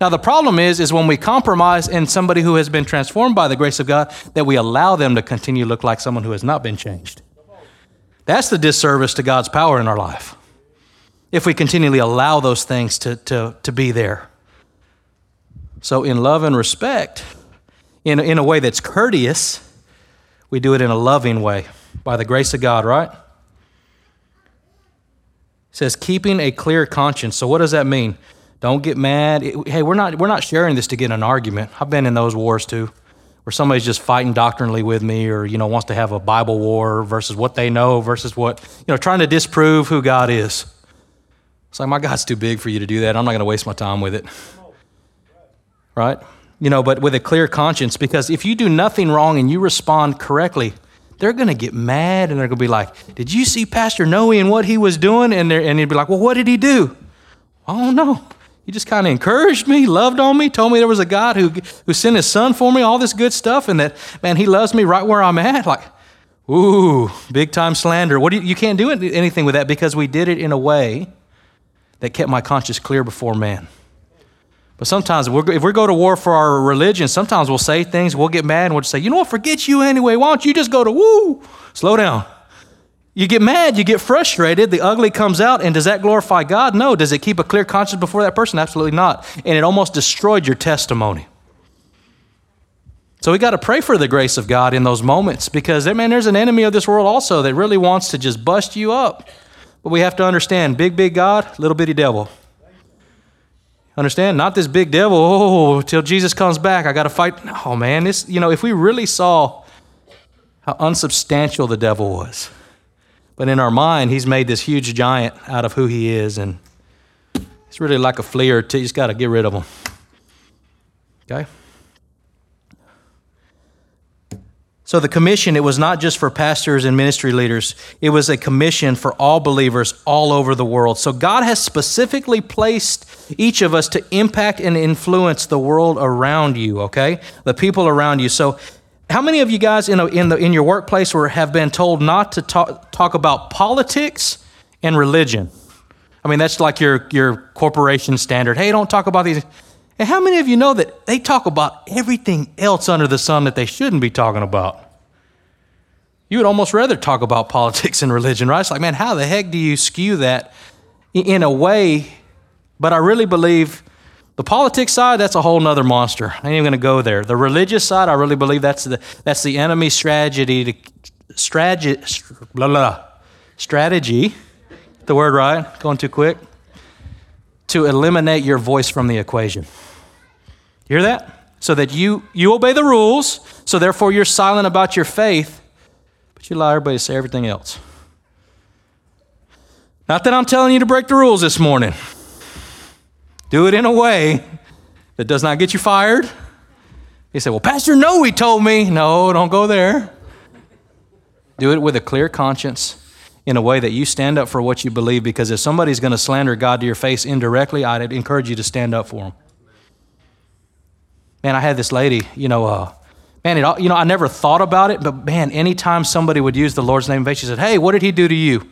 Now, the problem is, is when we compromise in somebody who has been transformed by the grace of God, that we allow them to continue to look like someone who has not been changed. That's the disservice to God's power in our life. If we continually allow those things to, to, to be there. So, in love and respect, in, in a way that's courteous, we do it in a loving way by the grace of God, right? It says keeping a clear conscience. So, what does that mean? Don't get mad. Hey, we're not, we're not sharing this to get an argument. I've been in those wars too where somebody's just fighting doctrinally with me or you know wants to have a bible war versus what they know versus what you know trying to disprove who god is. It's like my god's too big for you to do that. I'm not going to waste my time with it. Right? You know but with a clear conscience because if you do nothing wrong and you respond correctly they're going to get mad and they're going to be like did you see pastor noe and what he was doing? And, they're and he'd be like well what did he do? I don't know he just kind of encouraged me, loved on me, told me there was a God who, who sent his son for me, all this good stuff, and that, man, he loves me right where I'm at. Like, ooh, big time slander. What you, you can't do anything with that because we did it in a way that kept my conscience clear before man. But sometimes, if, we're, if we go to war for our religion, sometimes we'll say things, we'll get mad, and we'll just say, you know what, forget you anyway. Why don't you just go to woo? Slow down. You get mad, you get frustrated, the ugly comes out, and does that glorify God? No. Does it keep a clear conscience before that person? Absolutely not. And it almost destroyed your testimony. So we got to pray for the grace of God in those moments because, man, there's an enemy of this world also that really wants to just bust you up. But we have to understand big, big God, little bitty devil. Understand? Not this big devil, oh, till Jesus comes back, I got to fight. Oh, man, this, you know, if we really saw how unsubstantial the devil was, but in our mind, he's made this huge giant out of who he is, and it's really like a flea or two. You just got to get rid of him. Okay? So, the commission, it was not just for pastors and ministry leaders, it was a commission for all believers all over the world. So, God has specifically placed each of us to impact and influence the world around you, okay? The people around you. So, how many of you guys in, a, in, the, in your workplace were, have been told not to talk, talk about politics and religion? I mean, that's like your, your corporation standard. Hey, don't talk about these. And how many of you know that they talk about everything else under the sun that they shouldn't be talking about? You would almost rather talk about politics and religion, right? It's like, man, how the heck do you skew that in a way? But I really believe the politics side, that's a whole nother monster. I ain't even going to go there. The religious side, I really believe that's the, that's the enemy's strategy to strategy, blah, blah, strategy, the word right, going too quick, to eliminate your voice from the equation. You hear that? So that you, you obey the rules, so therefore you're silent about your faith, but you allow everybody to say everything else. Not that I'm telling you to break the rules this morning. Do it in a way that does not get you fired. He said, Well, Pastor, no, he told me. No, don't go there. Do it with a clear conscience in a way that you stand up for what you believe because if somebody's going to slander God to your face indirectly, I'd encourage you to stand up for them. Man, I had this lady, you know, uh, man, it, you know, I never thought about it, but man, anytime somebody would use the Lord's name in vain, she said, Hey, what did he do to you?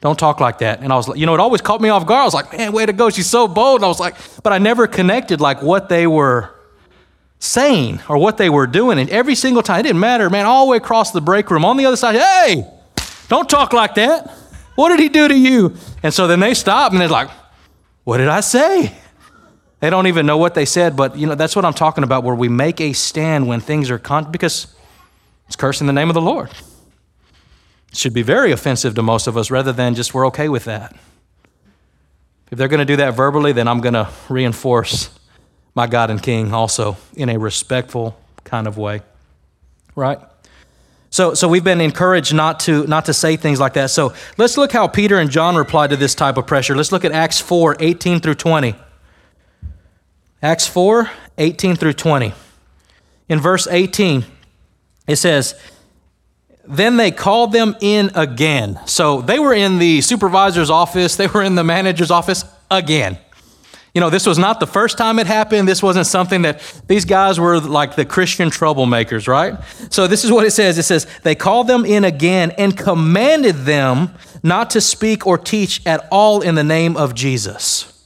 Don't talk like that. And I was like, you know, it always caught me off guard. I was like, man, way to go. She's so bold. And I was like, but I never connected like what they were saying or what they were doing. And every single time, it didn't matter, man, all the way across the break room on the other side, hey, don't talk like that. What did he do to you? And so then they stop and they're like, what did I say? They don't even know what they said, but you know, that's what I'm talking about, where we make a stand when things are con because it's cursing the name of the Lord. Should be very offensive to most of us rather than just we're okay with that. If they're going to do that verbally, then I'm going to reinforce my God and King also in a respectful kind of way. Right? So, so we've been encouraged not to, not to say things like that. So let's look how Peter and John replied to this type of pressure. Let's look at Acts 4 18 through 20. Acts 4 18 through 20. In verse 18, it says, Then they called them in again. So they were in the supervisor's office, they were in the manager's office again. You know, this was not the first time it happened. This wasn't something that these guys were like the Christian troublemakers, right? So this is what it says it says, They called them in again and commanded them not to speak or teach at all in the name of Jesus.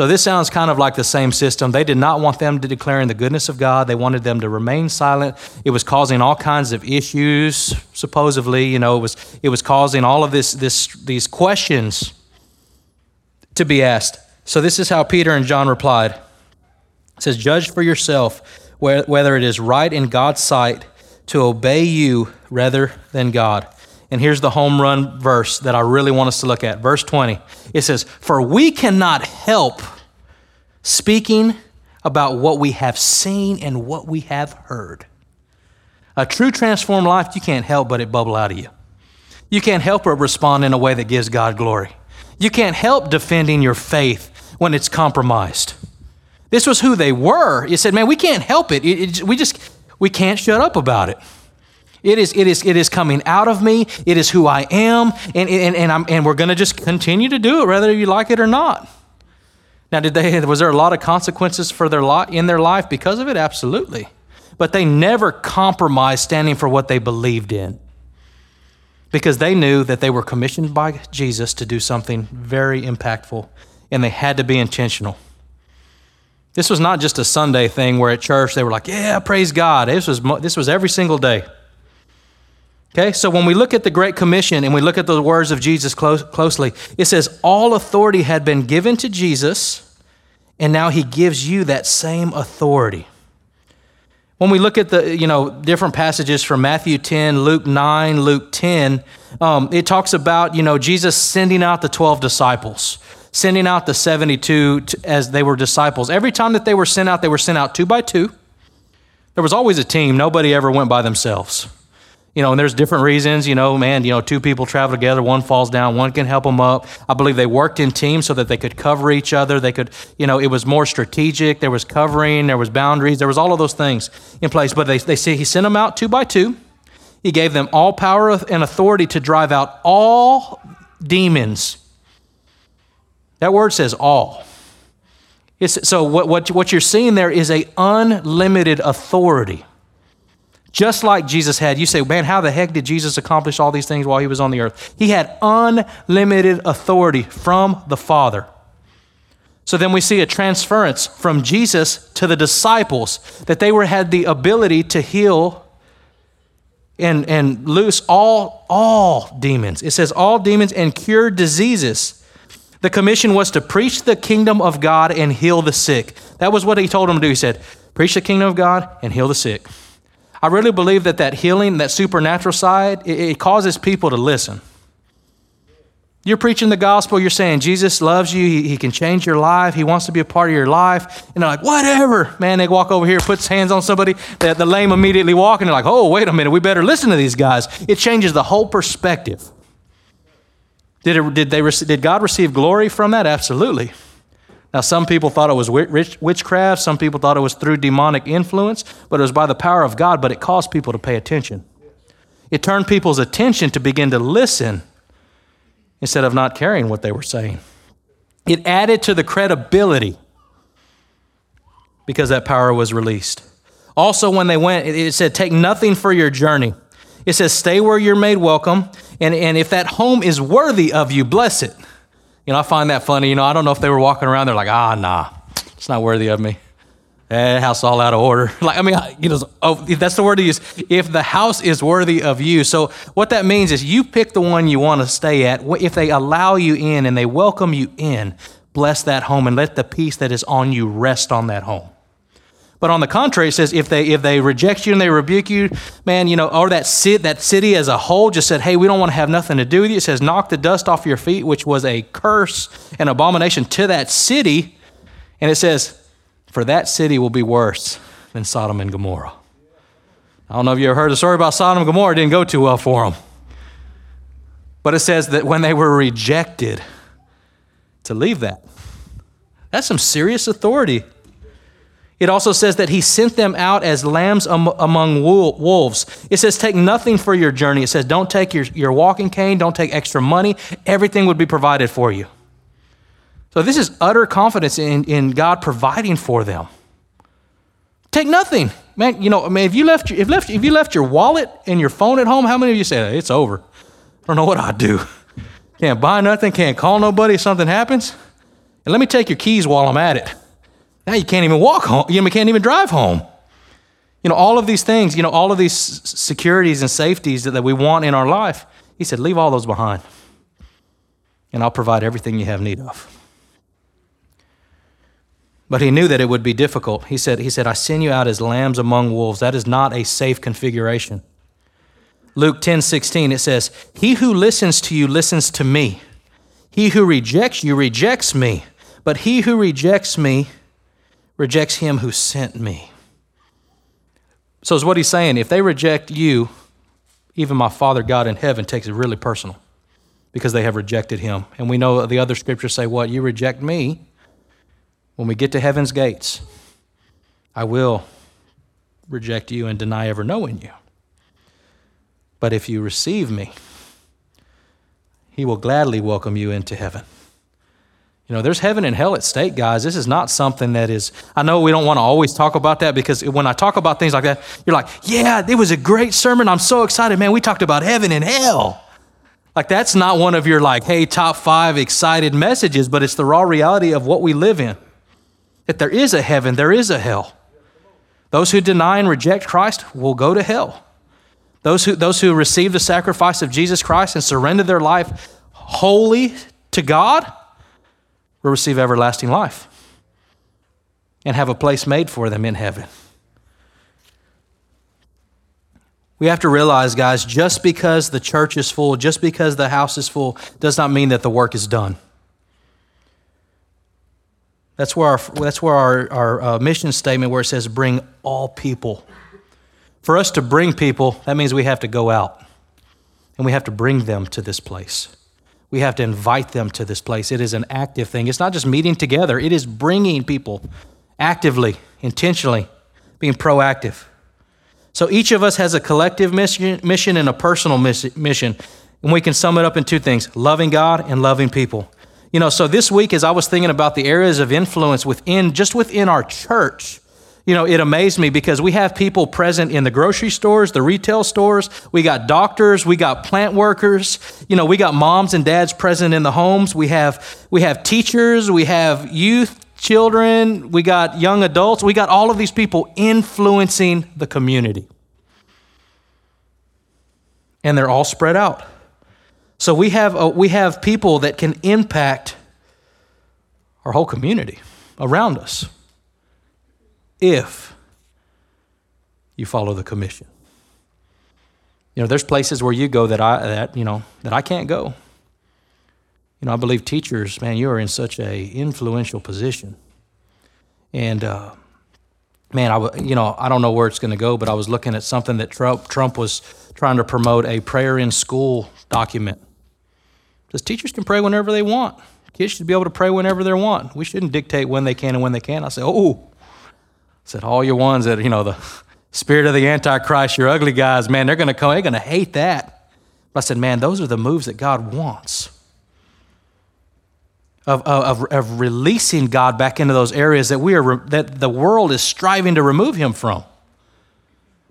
So this sounds kind of like the same system. They did not want them to declare in the goodness of God. They wanted them to remain silent. It was causing all kinds of issues, supposedly. You know, it was it was causing all of this this these questions to be asked. So this is how Peter and John replied. It says, "Judge for yourself whether it is right in God's sight to obey you rather than God." And here's the home run verse that I really want us to look at. Verse 20. It says, For we cannot help speaking about what we have seen and what we have heard. A true transformed life, you can't help but it bubble out of you. You can't help but respond in a way that gives God glory. You can't help defending your faith when it's compromised. This was who they were. You said, man, we can't help it. it, it we just, we can't shut up about it. It is, it is, it is coming out of me. It is who I am. And, and, and, I'm, and we're going to just continue to do it, whether you like it or not. Now, did they, was there a lot of consequences for their lot in their life because of it? Absolutely. But they never compromised standing for what they believed in because they knew that they were commissioned by Jesus to do something very impactful and they had to be intentional. This was not just a Sunday thing where at church they were like, yeah, praise God. This was, this was every single day. Okay, so when we look at the Great Commission and we look at the words of Jesus close, closely, it says, All authority had been given to Jesus, and now he gives you that same authority. When we look at the, you know, different passages from Matthew 10, Luke 9, Luke 10, um, it talks about, you know, Jesus sending out the 12 disciples, sending out the 72 to, as they were disciples. Every time that they were sent out, they were sent out two by two. There was always a team. Nobody ever went by themselves. You know, and there's different reasons. You know, man, you know, two people travel together, one falls down, one can help them up. I believe they worked in teams so that they could cover each other. They could, you know, it was more strategic. There was covering, there was boundaries, there was all of those things in place. But they, they say he sent them out two by two. He gave them all power and authority to drive out all demons. That word says all. It's, so what, what, what you're seeing there is a unlimited authority. Just like Jesus had. You say, man, how the heck did Jesus accomplish all these things while he was on the earth? He had unlimited authority from the Father. So then we see a transference from Jesus to the disciples that they were had the ability to heal and, and loose all, all demons. It says all demons and cure diseases. The commission was to preach the kingdom of God and heal the sick. That was what he told them to do. He said, Preach the kingdom of God and heal the sick. I really believe that that healing, that supernatural side, it, it causes people to listen. You're preaching the gospel, you're saying Jesus loves you, he, he, can change your life, He wants to be a part of your life. And they're like, whatever. Man, they walk over here, puts hands on somebody, the, the lame immediately walk, and they're like, oh, wait a minute, we better listen to these guys. It changes the whole perspective. Did, it, did, they, did God receive glory from that? Absolutely. Now, some people thought it was witchcraft, some people thought it was through demonic influence, but it was by the power of God, but it caused people to pay attention. It turned people's attention to begin to listen instead of not caring what they were saying. It added to the credibility because that power was released. Also, when they went, it said, Take nothing for your journey. It says, Stay where you're made welcome, and, and if that home is worthy of you, bless it. You know, I find that funny. You know, I don't know if they were walking around, they're like, ah, nah, it's not worthy of me. Eh, house all out of order. Like, I mean, you know, oh, that's the word to use. If the house is worthy of you. So, what that means is you pick the one you want to stay at. If they allow you in and they welcome you in, bless that home and let the peace that is on you rest on that home. But on the contrary, it says if they if they reject you and they rebuke you, man, you know, or that city, that city as a whole just said, hey, we don't want to have nothing to do with you. It says, knock the dust off your feet, which was a curse and abomination to that city. And it says, for that city will be worse than Sodom and Gomorrah. I don't know if you ever heard the story about Sodom and Gomorrah. It didn't go too well for them. But it says that when they were rejected, to leave that. That's some serious authority it also says that he sent them out as lambs among wolves. It says, Take nothing for your journey. It says, Don't take your, your walking cane, don't take extra money. Everything would be provided for you. So, this is utter confidence in, in God providing for them. Take nothing. Man, you know, I mean, if you left, if left, if you left your wallet and your phone at home, how many of you say, It's over? I don't know what I'd do. Can't buy nothing, can't call nobody if something happens. And let me take your keys while I'm at it. Now you can't even walk home. You can't even drive home. You know, all of these things, you know, all of these securities and safeties that, that we want in our life, he said, leave all those behind. And I'll provide everything you have need of. But he knew that it would be difficult. He said, he said, I send you out as lambs among wolves. That is not a safe configuration. Luke 10 16, it says, He who listens to you listens to me. He who rejects you rejects me. But he who rejects me rejects him who sent me. So, is what he's saying if they reject you, even my Father God in heaven takes it really personal because they have rejected him. And we know the other scriptures say, What? You reject me. When we get to heaven's gates, I will reject you and deny ever knowing you. But if you receive me, he will gladly welcome you into heaven. You know, there's heaven and hell at stake, guys. This is not something that is, I know we don't want to always talk about that because when I talk about things like that, you're like, yeah, it was a great sermon. I'm so excited. Man, we talked about heaven and hell. Like, that's not one of your, like, hey, top five excited messages, but it's the raw reality of what we live in. That there is a heaven, there is a hell. Those who deny and reject Christ will go to hell. Those who, those who receive the sacrifice of Jesus Christ and surrender their life wholly to God, will receive everlasting life and have a place made for them in heaven. We have to realize, guys, just because the church is full, just because the house is full, does not mean that the work is done. That's where our, that's where our, our uh, mission statement, where it says, bring all people. For us to bring people, that means we have to go out and we have to bring them to this place. We have to invite them to this place. It is an active thing. It's not just meeting together, it is bringing people actively, intentionally, being proactive. So each of us has a collective mission, and a personal mission. And we can sum it up in two things loving God and loving people. You know, so this week, as I was thinking about the areas of influence within, just within our church, you know, it amazed me because we have people present in the grocery stores, the retail stores. We got doctors, we got plant workers. You know, we got moms and dads present in the homes. We have we have teachers, we have youth, children, we got young adults. We got all of these people influencing the community. And they're all spread out. So we have uh, we have people that can impact our whole community around us if you follow the commission. You know, there's places where you go that I that you know that I can't go. You know, I believe teachers, man, you are in such a influential position, and uh, man, I you know I don't know where it's going to go, but I was looking at something that Trump Trump was trying to promote a prayer in school document. Because teachers can pray whenever they want. Kids should be able to pray whenever they want. We shouldn't dictate when they can and when they can't. I say, oh, said, all your ones that, you know, the spirit of the Antichrist, your ugly guys, man, they're going to come, they're going to hate that. But I said, man, those are the moves that God wants. Of, of, of releasing God back into those areas that we are that the world is striving to remove him from.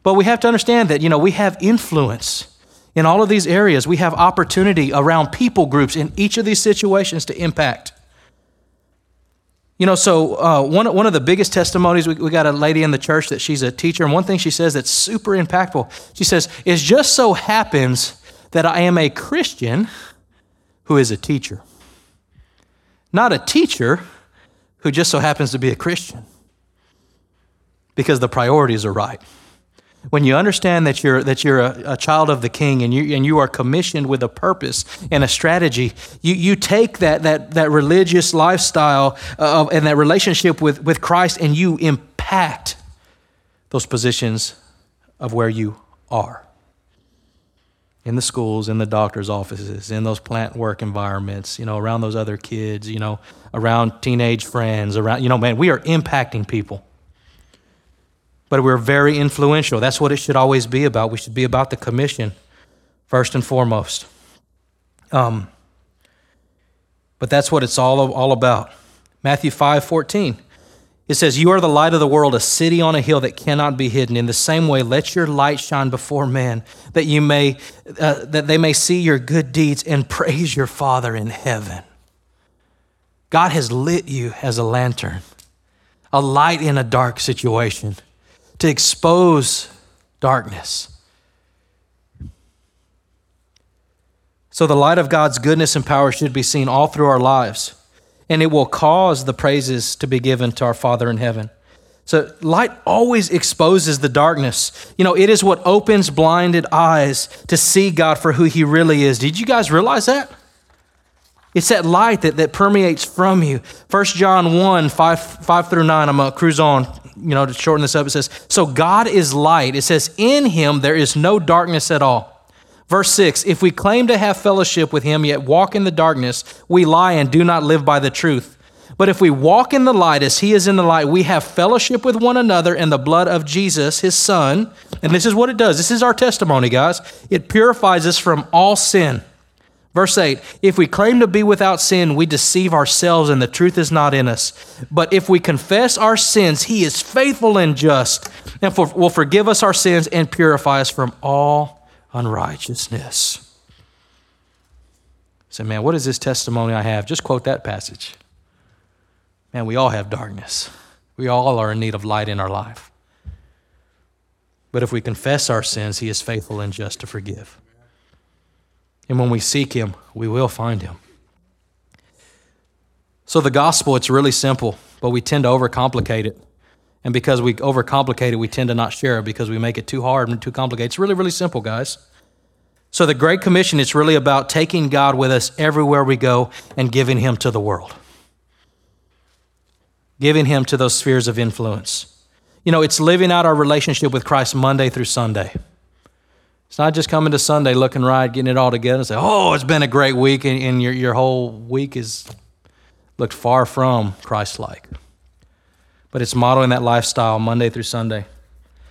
But we have to understand that, you know, we have influence in all of these areas. We have opportunity around people groups in each of these situations to impact. You know, so uh, one, one of the biggest testimonies, we, we got a lady in the church that she's a teacher, and one thing she says that's super impactful, she says, it just so happens that I am a Christian who is a teacher. Not a teacher who just so happens to be a Christian. Because the priorities are right. When you understand that you're, that you're a, a, child of the king and you, and you are commissioned with a purpose and a strategy, you, you take that, that, that religious lifestyle uh, of, and that relationship with, with Christ and you impact those positions of where you are. In the schools, in the doctor's offices, in those plant work environments, you know, around those other kids, you know, around teenage friends, around, you know, man, we are impacting people but we're very influential. That's what it should always be about. We should be about the commission first and foremost. Um, but that's what it's all, all about. Matthew 5 14. It says, You are the light of the world, a city on a hill that cannot be hidden. In the same way, let your light shine before men, that you may uh, that they may see your good deeds and praise your Father in heaven. God has lit you as a lantern, a light in a dark situation to expose darkness. So, the light of God's goodness and power should be seen all through our lives, and it will cause the praises to be given to our Father in heaven. So, light always exposes the darkness. You know, it is what opens blinded eyes to see God for who He really is. Did you guys realize that? It's that light that, that permeates from you. 1 John 1 5, 5 through 9, I'm going to cruise on you know, to shorten this up, it says, So God is light. It says, In him there is no darkness at all. Verse 6 If we claim to have fellowship with him, yet walk in the darkness, we lie and do not live by the truth. But if we walk in the light as he is in the light, we have fellowship with one another in the blood of Jesus, his son. And this is what it does. This is our testimony, guys. It purifies us from all sin. Verse 8 If we claim to be without sin, we deceive ourselves and the truth is not in us. But if we confess our sins, he is faithful and just and for, will forgive us our sins and purify us from all unrighteousness. Say, man, what is this testimony I have? Just quote that passage. Man, we all have darkness. We all are in need of light in our life. But if we confess our sins, he is faithful and just to forgive. And when we seek Him, we will find Him. So, the gospel, it's really simple, but we tend to overcomplicate it. And because we overcomplicate it, we tend to not share it because we make it too hard and too complicated. It's really, really simple, guys. So, the Great Commission is really about taking God with us everywhere we go and giving Him to the world, giving Him to those spheres of influence. You know, it's living out our relationship with Christ Monday through Sunday. It's not just coming to Sunday looking right, getting it all together and say, oh, it's been a great week, and, and your, your whole week is looked far from Christ like. But it's modeling that lifestyle Monday through Sunday.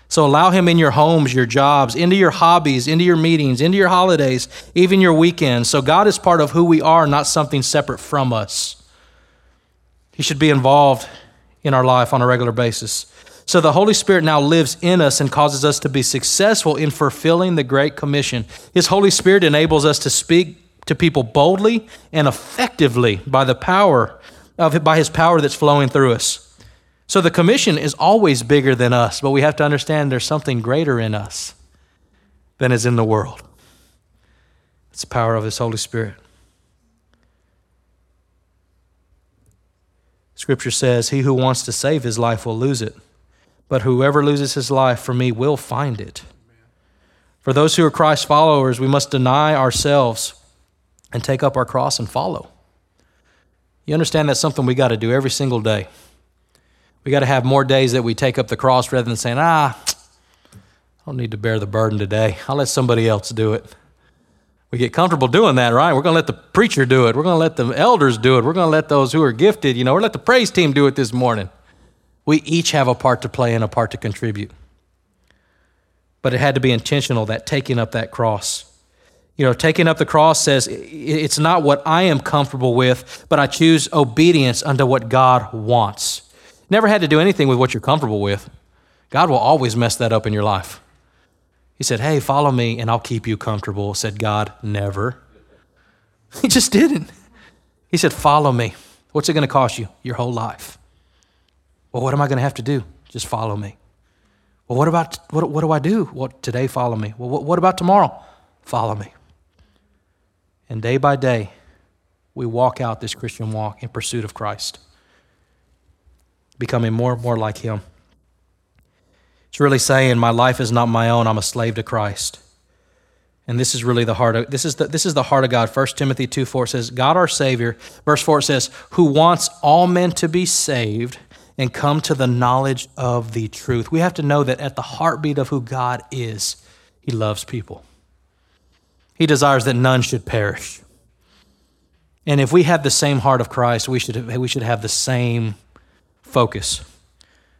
So allow Him in your homes, your jobs, into your hobbies, into your meetings, into your holidays, even your weekends. So God is part of who we are, not something separate from us. He should be involved in our life on a regular basis. So the Holy Spirit now lives in us and causes us to be successful in fulfilling the Great Commission. His Holy Spirit enables us to speak to people boldly and effectively by the power of by his power that's flowing through us. So the commission is always bigger than us, but we have to understand there's something greater in us than is in the world. It's the power of His Holy Spirit. Scripture says, He who wants to save his life will lose it, but whoever loses his life for me will find it. For those who are Christ followers, we must deny ourselves and take up our cross and follow. You understand that's something we got to do every single day. We got to have more days that we take up the cross rather than saying, ah, I don't need to bear the burden today. I'll let somebody else do it. We get comfortable doing that, right? We're going to let the preacher do it. We're going to let the elders do it. We're going to let those who are gifted, you know, we're let the praise team do it this morning. We each have a part to play and a part to contribute. But it had to be intentional, that taking up that cross. You know, taking up the cross says, it's not what I am comfortable with, but I choose obedience unto what God wants. Never had to do anything with what you're comfortable with. God will always mess that up in your life. He said, Hey, follow me and I'll keep you comfortable. Said God, never. He just didn't. He said, Follow me. What's it going to cost you? Your whole life. Well, what am I going to have to do? Just follow me. Well, what about, what, what do I do? Well, today, follow me. Well, what, what about tomorrow? Follow me. And day by day, we walk out this Christian walk in pursuit of Christ becoming more and more like Him. It's really saying, My life is not my own, I'm a slave to Christ. And this is really the heart of this is the, this is the heart of God. 1 Timothy 2 4 says, God our Savior, verse 4 says, who wants all men to be saved and come to the knowledge of the truth. We have to know that at the heartbeat of who God is, He loves people. He desires that none should perish. And if we have the same heart of Christ, we should, we should have the same focus.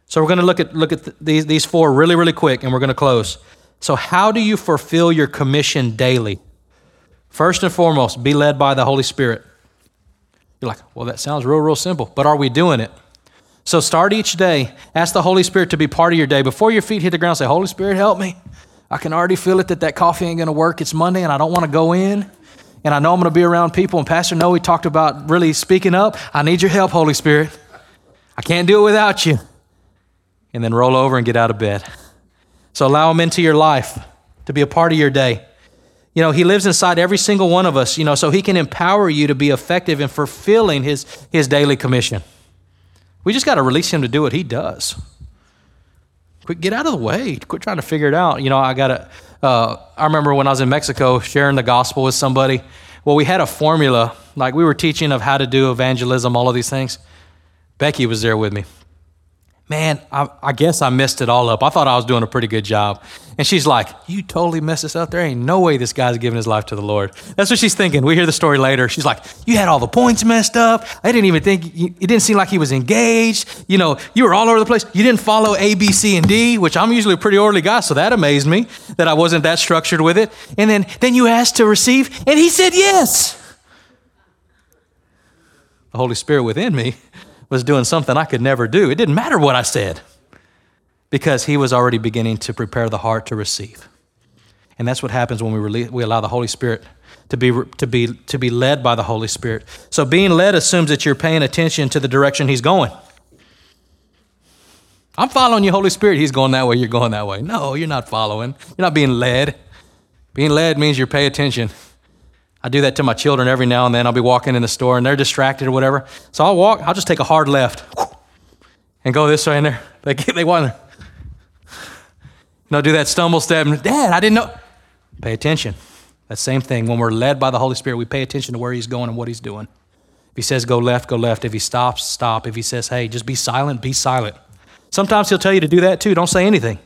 So we're going to look at look at these these four really really quick and we're going to close. So how do you fulfill your commission daily? First and foremost, be led by the Holy Spirit. You're like, "Well, that sounds real real simple, but are we doing it?" So start each day, ask the Holy Spirit to be part of your day. Before your feet hit the ground, say, "Holy Spirit, help me." I can already feel it that that coffee ain't going to work. It's Monday and I don't want to go in. And I know I'm going to be around people. And Pastor Noe talked about really speaking up. I need your help, Holy Spirit. I can't do it without you. And then roll over and get out of bed. So allow him into your life to be a part of your day. You know, he lives inside every single one of us, you know, so he can empower you to be effective in fulfilling his, his daily commission. We just got to release him to do what he does. Quit, get out of the way. Quit trying to figure it out. You know, I got to, uh, I remember when I was in Mexico sharing the gospel with somebody. Well, we had a formula, like we were teaching of how to do evangelism, all of these things. Becky was there with me. Man, I, I, guess I messed it all up. I thought I was doing a pretty good job. And she's like, You totally messed this up. There ain't no way this guy's giving his life to the Lord. That's what she's thinking. We hear the story later. She's like, You had all the points messed up. I didn't even think, it didn't seem like he was engaged. You know, you were all over the place. You didn't follow A, B, C, and D, which I'm usually a pretty orderly guy. So that amazed me that I wasn't that structured with it. And then, then you asked to receive, and he said yes. The Holy Spirit within me was doing something I could never do. It didn't matter what I said because he was already beginning to prepare the heart to receive. And that's what happens when we, release, we allow the Holy Spirit to be, to, be, to be led by the Holy Spirit. So being led assumes that you're paying attention to the direction he's going. I'm following you, Holy Spirit. He's going that way, you're going that way. No, you're not following. You're not being led. Being led means you pay attention. I do that to my children every now and then. I'll be walking in the store and they're distracted or whatever. So I'll walk, I'll just take a hard left and go this way and they're, They, they want to, know, do that stumble step. Dad, I didn't know. Pay attention. That same thing. When we're led by the Holy Spirit, we pay attention to where He's going and what He's doing. If He says go left, go left. If He stops, stop. If He says, hey, just be silent, be silent. Sometimes He'll tell you to do that too. Don't say anything.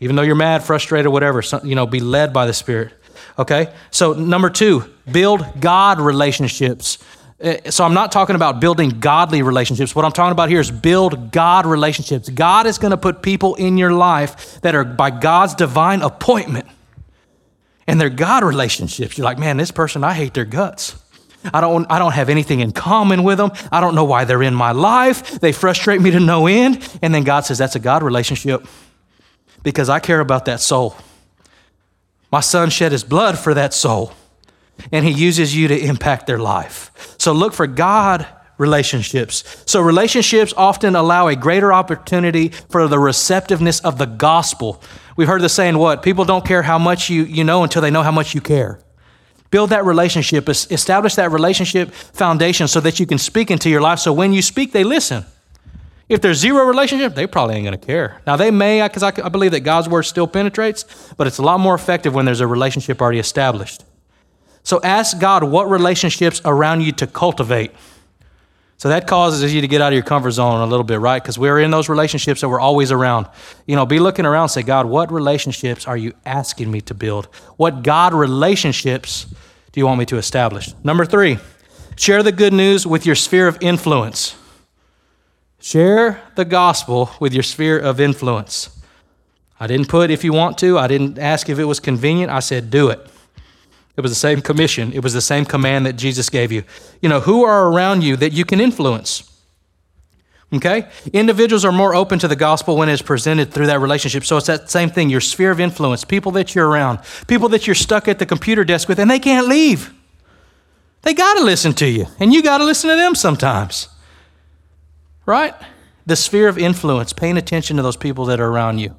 Even though you're mad, frustrated, whatever, you know, be led by the Spirit. Okay? So, number two, build God relationships. Uh, so, I'm not talking about building godly relationships. What I'm talking about here is build God relationships. God is going to put people in your life that are by God's divine appointment. And they're God relationships. You're like, man, this person, I hate their guts. I don't, I don't have anything in common with them. I don't know why they're in my life. They frustrate me to no end. And then God says, that's a God relationship because I care about that soul. My son shed his blood for that soul, and he uses you to impact their life. So look for God relationships. So relationships often allow a greater opportunity for the receptiveness of the gospel. We've heard the saying, what? People don't care how much you, you know until they know how much you care. Build that relationship, establish that relationship foundation so that you can speak into your life. So when you speak, they listen. If there's zero relationship, they probably ain't going to care. Now, they may, because I, I, believe that God's word still penetrates, but it's a lot more effective when there's a relationship already established. So ask God what relationships around you to cultivate. So that causes you to get out of your comfort zone a little bit, right? Because we're in those relationships that we're always around. You know, be looking around say, God, what relationships are you asking me to build? What God relationships do you want me to establish? Number three, share the good news with your sphere of influence. Share the gospel with your sphere of influence. I didn't put if you want to, I didn't ask if it was convenient. I said, do it. It was the same commission, it was the same command that Jesus gave you. You know, who are around you that you can influence? Okay? Individuals are more open to the gospel when it's presented through that relationship. So it's that same thing your sphere of influence, people that you're around, people that you're stuck at the computer desk with, and they can't leave. They got to listen to you, and you got to listen to them sometimes. Right? The sphere of influence, paying attention to those people that are around you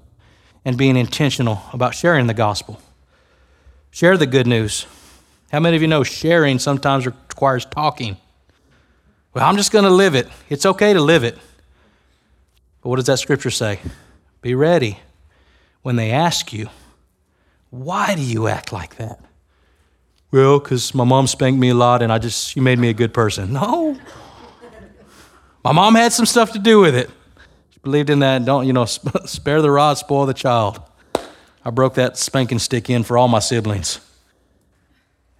and being intentional about sharing the gospel. Share the good news. How many of you know sharing sometimes requires talking? Well, I'm just going to live it. It's okay to live it. But what does that scripture say? Be ready when they ask you, why do you act like that? Well, because my mom spanked me a lot and I just, she made me a good person. No. My mom had some stuff to do with it. She believed in that. Don't, you know, spare the rod, spoil the child. I broke that spanking stick in for all my siblings.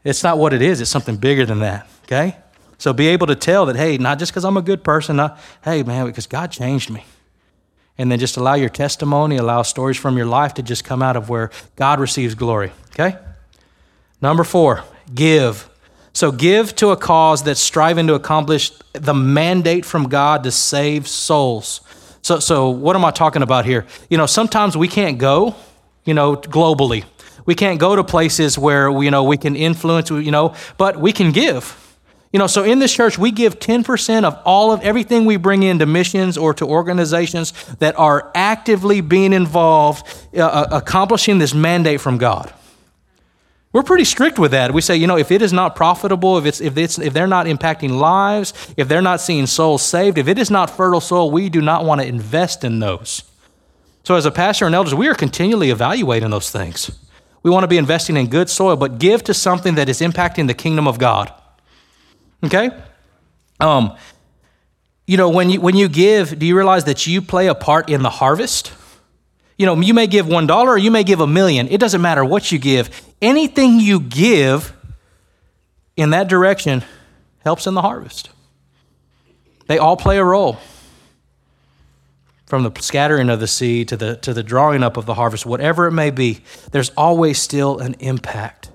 It's not what it is, it's something bigger than that, okay? So be able to tell that, hey, not just because I'm a good person, not, hey, man, because God changed me. And then just allow your testimony, allow stories from your life to just come out of where God receives glory, okay? Number four, give. So give to a cause that's striving to accomplish the mandate from God to save souls. So, so what am I talking about here? You know, sometimes we can't go, you know, globally. We can't go to places where, you know, we can influence, you know, but we can give. You know, so in this church, we give 10% of all of everything we bring into missions or to organizations that are actively being involved, uh, uh accomplishing this mandate from God. We're pretty strict with that. We say, you know, if it is not profitable, if, it's, if, it's, if they're not impacting lives, if they're not seeing souls saved, if it is not fertile soil, we do not want to invest in those. So, as a pastor and elders, we are continually evaluating those things. We want to be investing in good soil, but give to something that is impacting the kingdom of God. Okay? Um, you know, when you, when you give, do you realize that you play a part in the harvest? You know, you may give $1 or you may give a million. It doesn't matter what you give. Anything you give in that direction helps in the harvest. They all play a role. From the scattering of the seed to the, to the drawing up of the harvest, whatever it may be, there's always still an impact.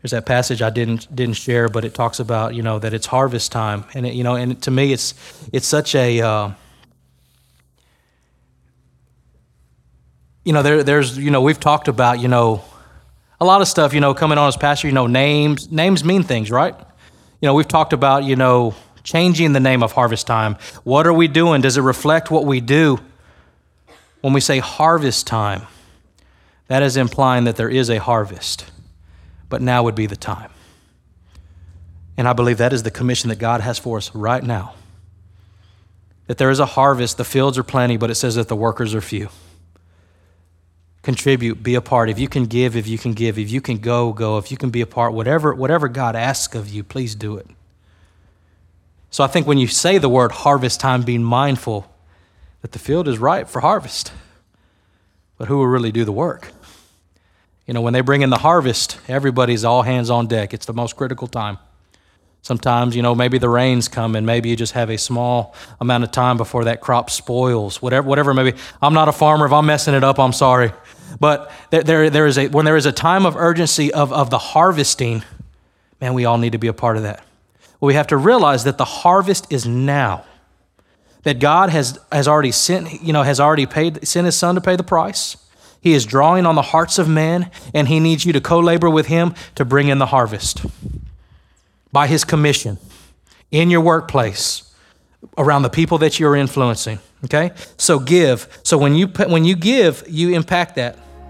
There's that passage I didn't didn't share, but it talks about you know that it's harvest time, and it, you know, and to me, it's it's such a uh, you know, there, there's, you know, we've talked about, you know, a lot of stuff, you know, coming on as pastor, you know, names, names mean things, right? You know, we've talked about, you know, changing the name of harvest time. What are we doing? Does it reflect what we do? When we say harvest time, that is implying that there is a harvest, but now would be the time. And I believe that is the commission that God has for us right now. that there is a harvest, the fields are plenty, but it says that the workers are few. Contribute, be a part. If you can give, if you can give, if you can go, go. If you can be a part, whatever, whatever God asks of you, please do it. So I think when you say the word harvest time, being mindful that the field is ripe for harvest. But who will really do the work? You know, when they bring in the harvest, everybody's all hands on deck. It's the most critical time. Sometimes, you know, maybe the rains come and maybe you just have a small amount of time before that crop spoils, whatever, whatever maybe. I'm not a farmer. If I'm messing it up, I'm sorry. But there, there, there is a, when there is a time of urgency of, of the harvesting, man, we all need to be a part of that. we have to realize that the harvest is now. That God has, has already sent, you know, has already paid, sent his son to pay the price. He is drawing on the hearts of men, and he needs you to co labor with him to bring in the harvest by his commission in your workplace around the people that you're influencing okay so give so when you when you give you impact that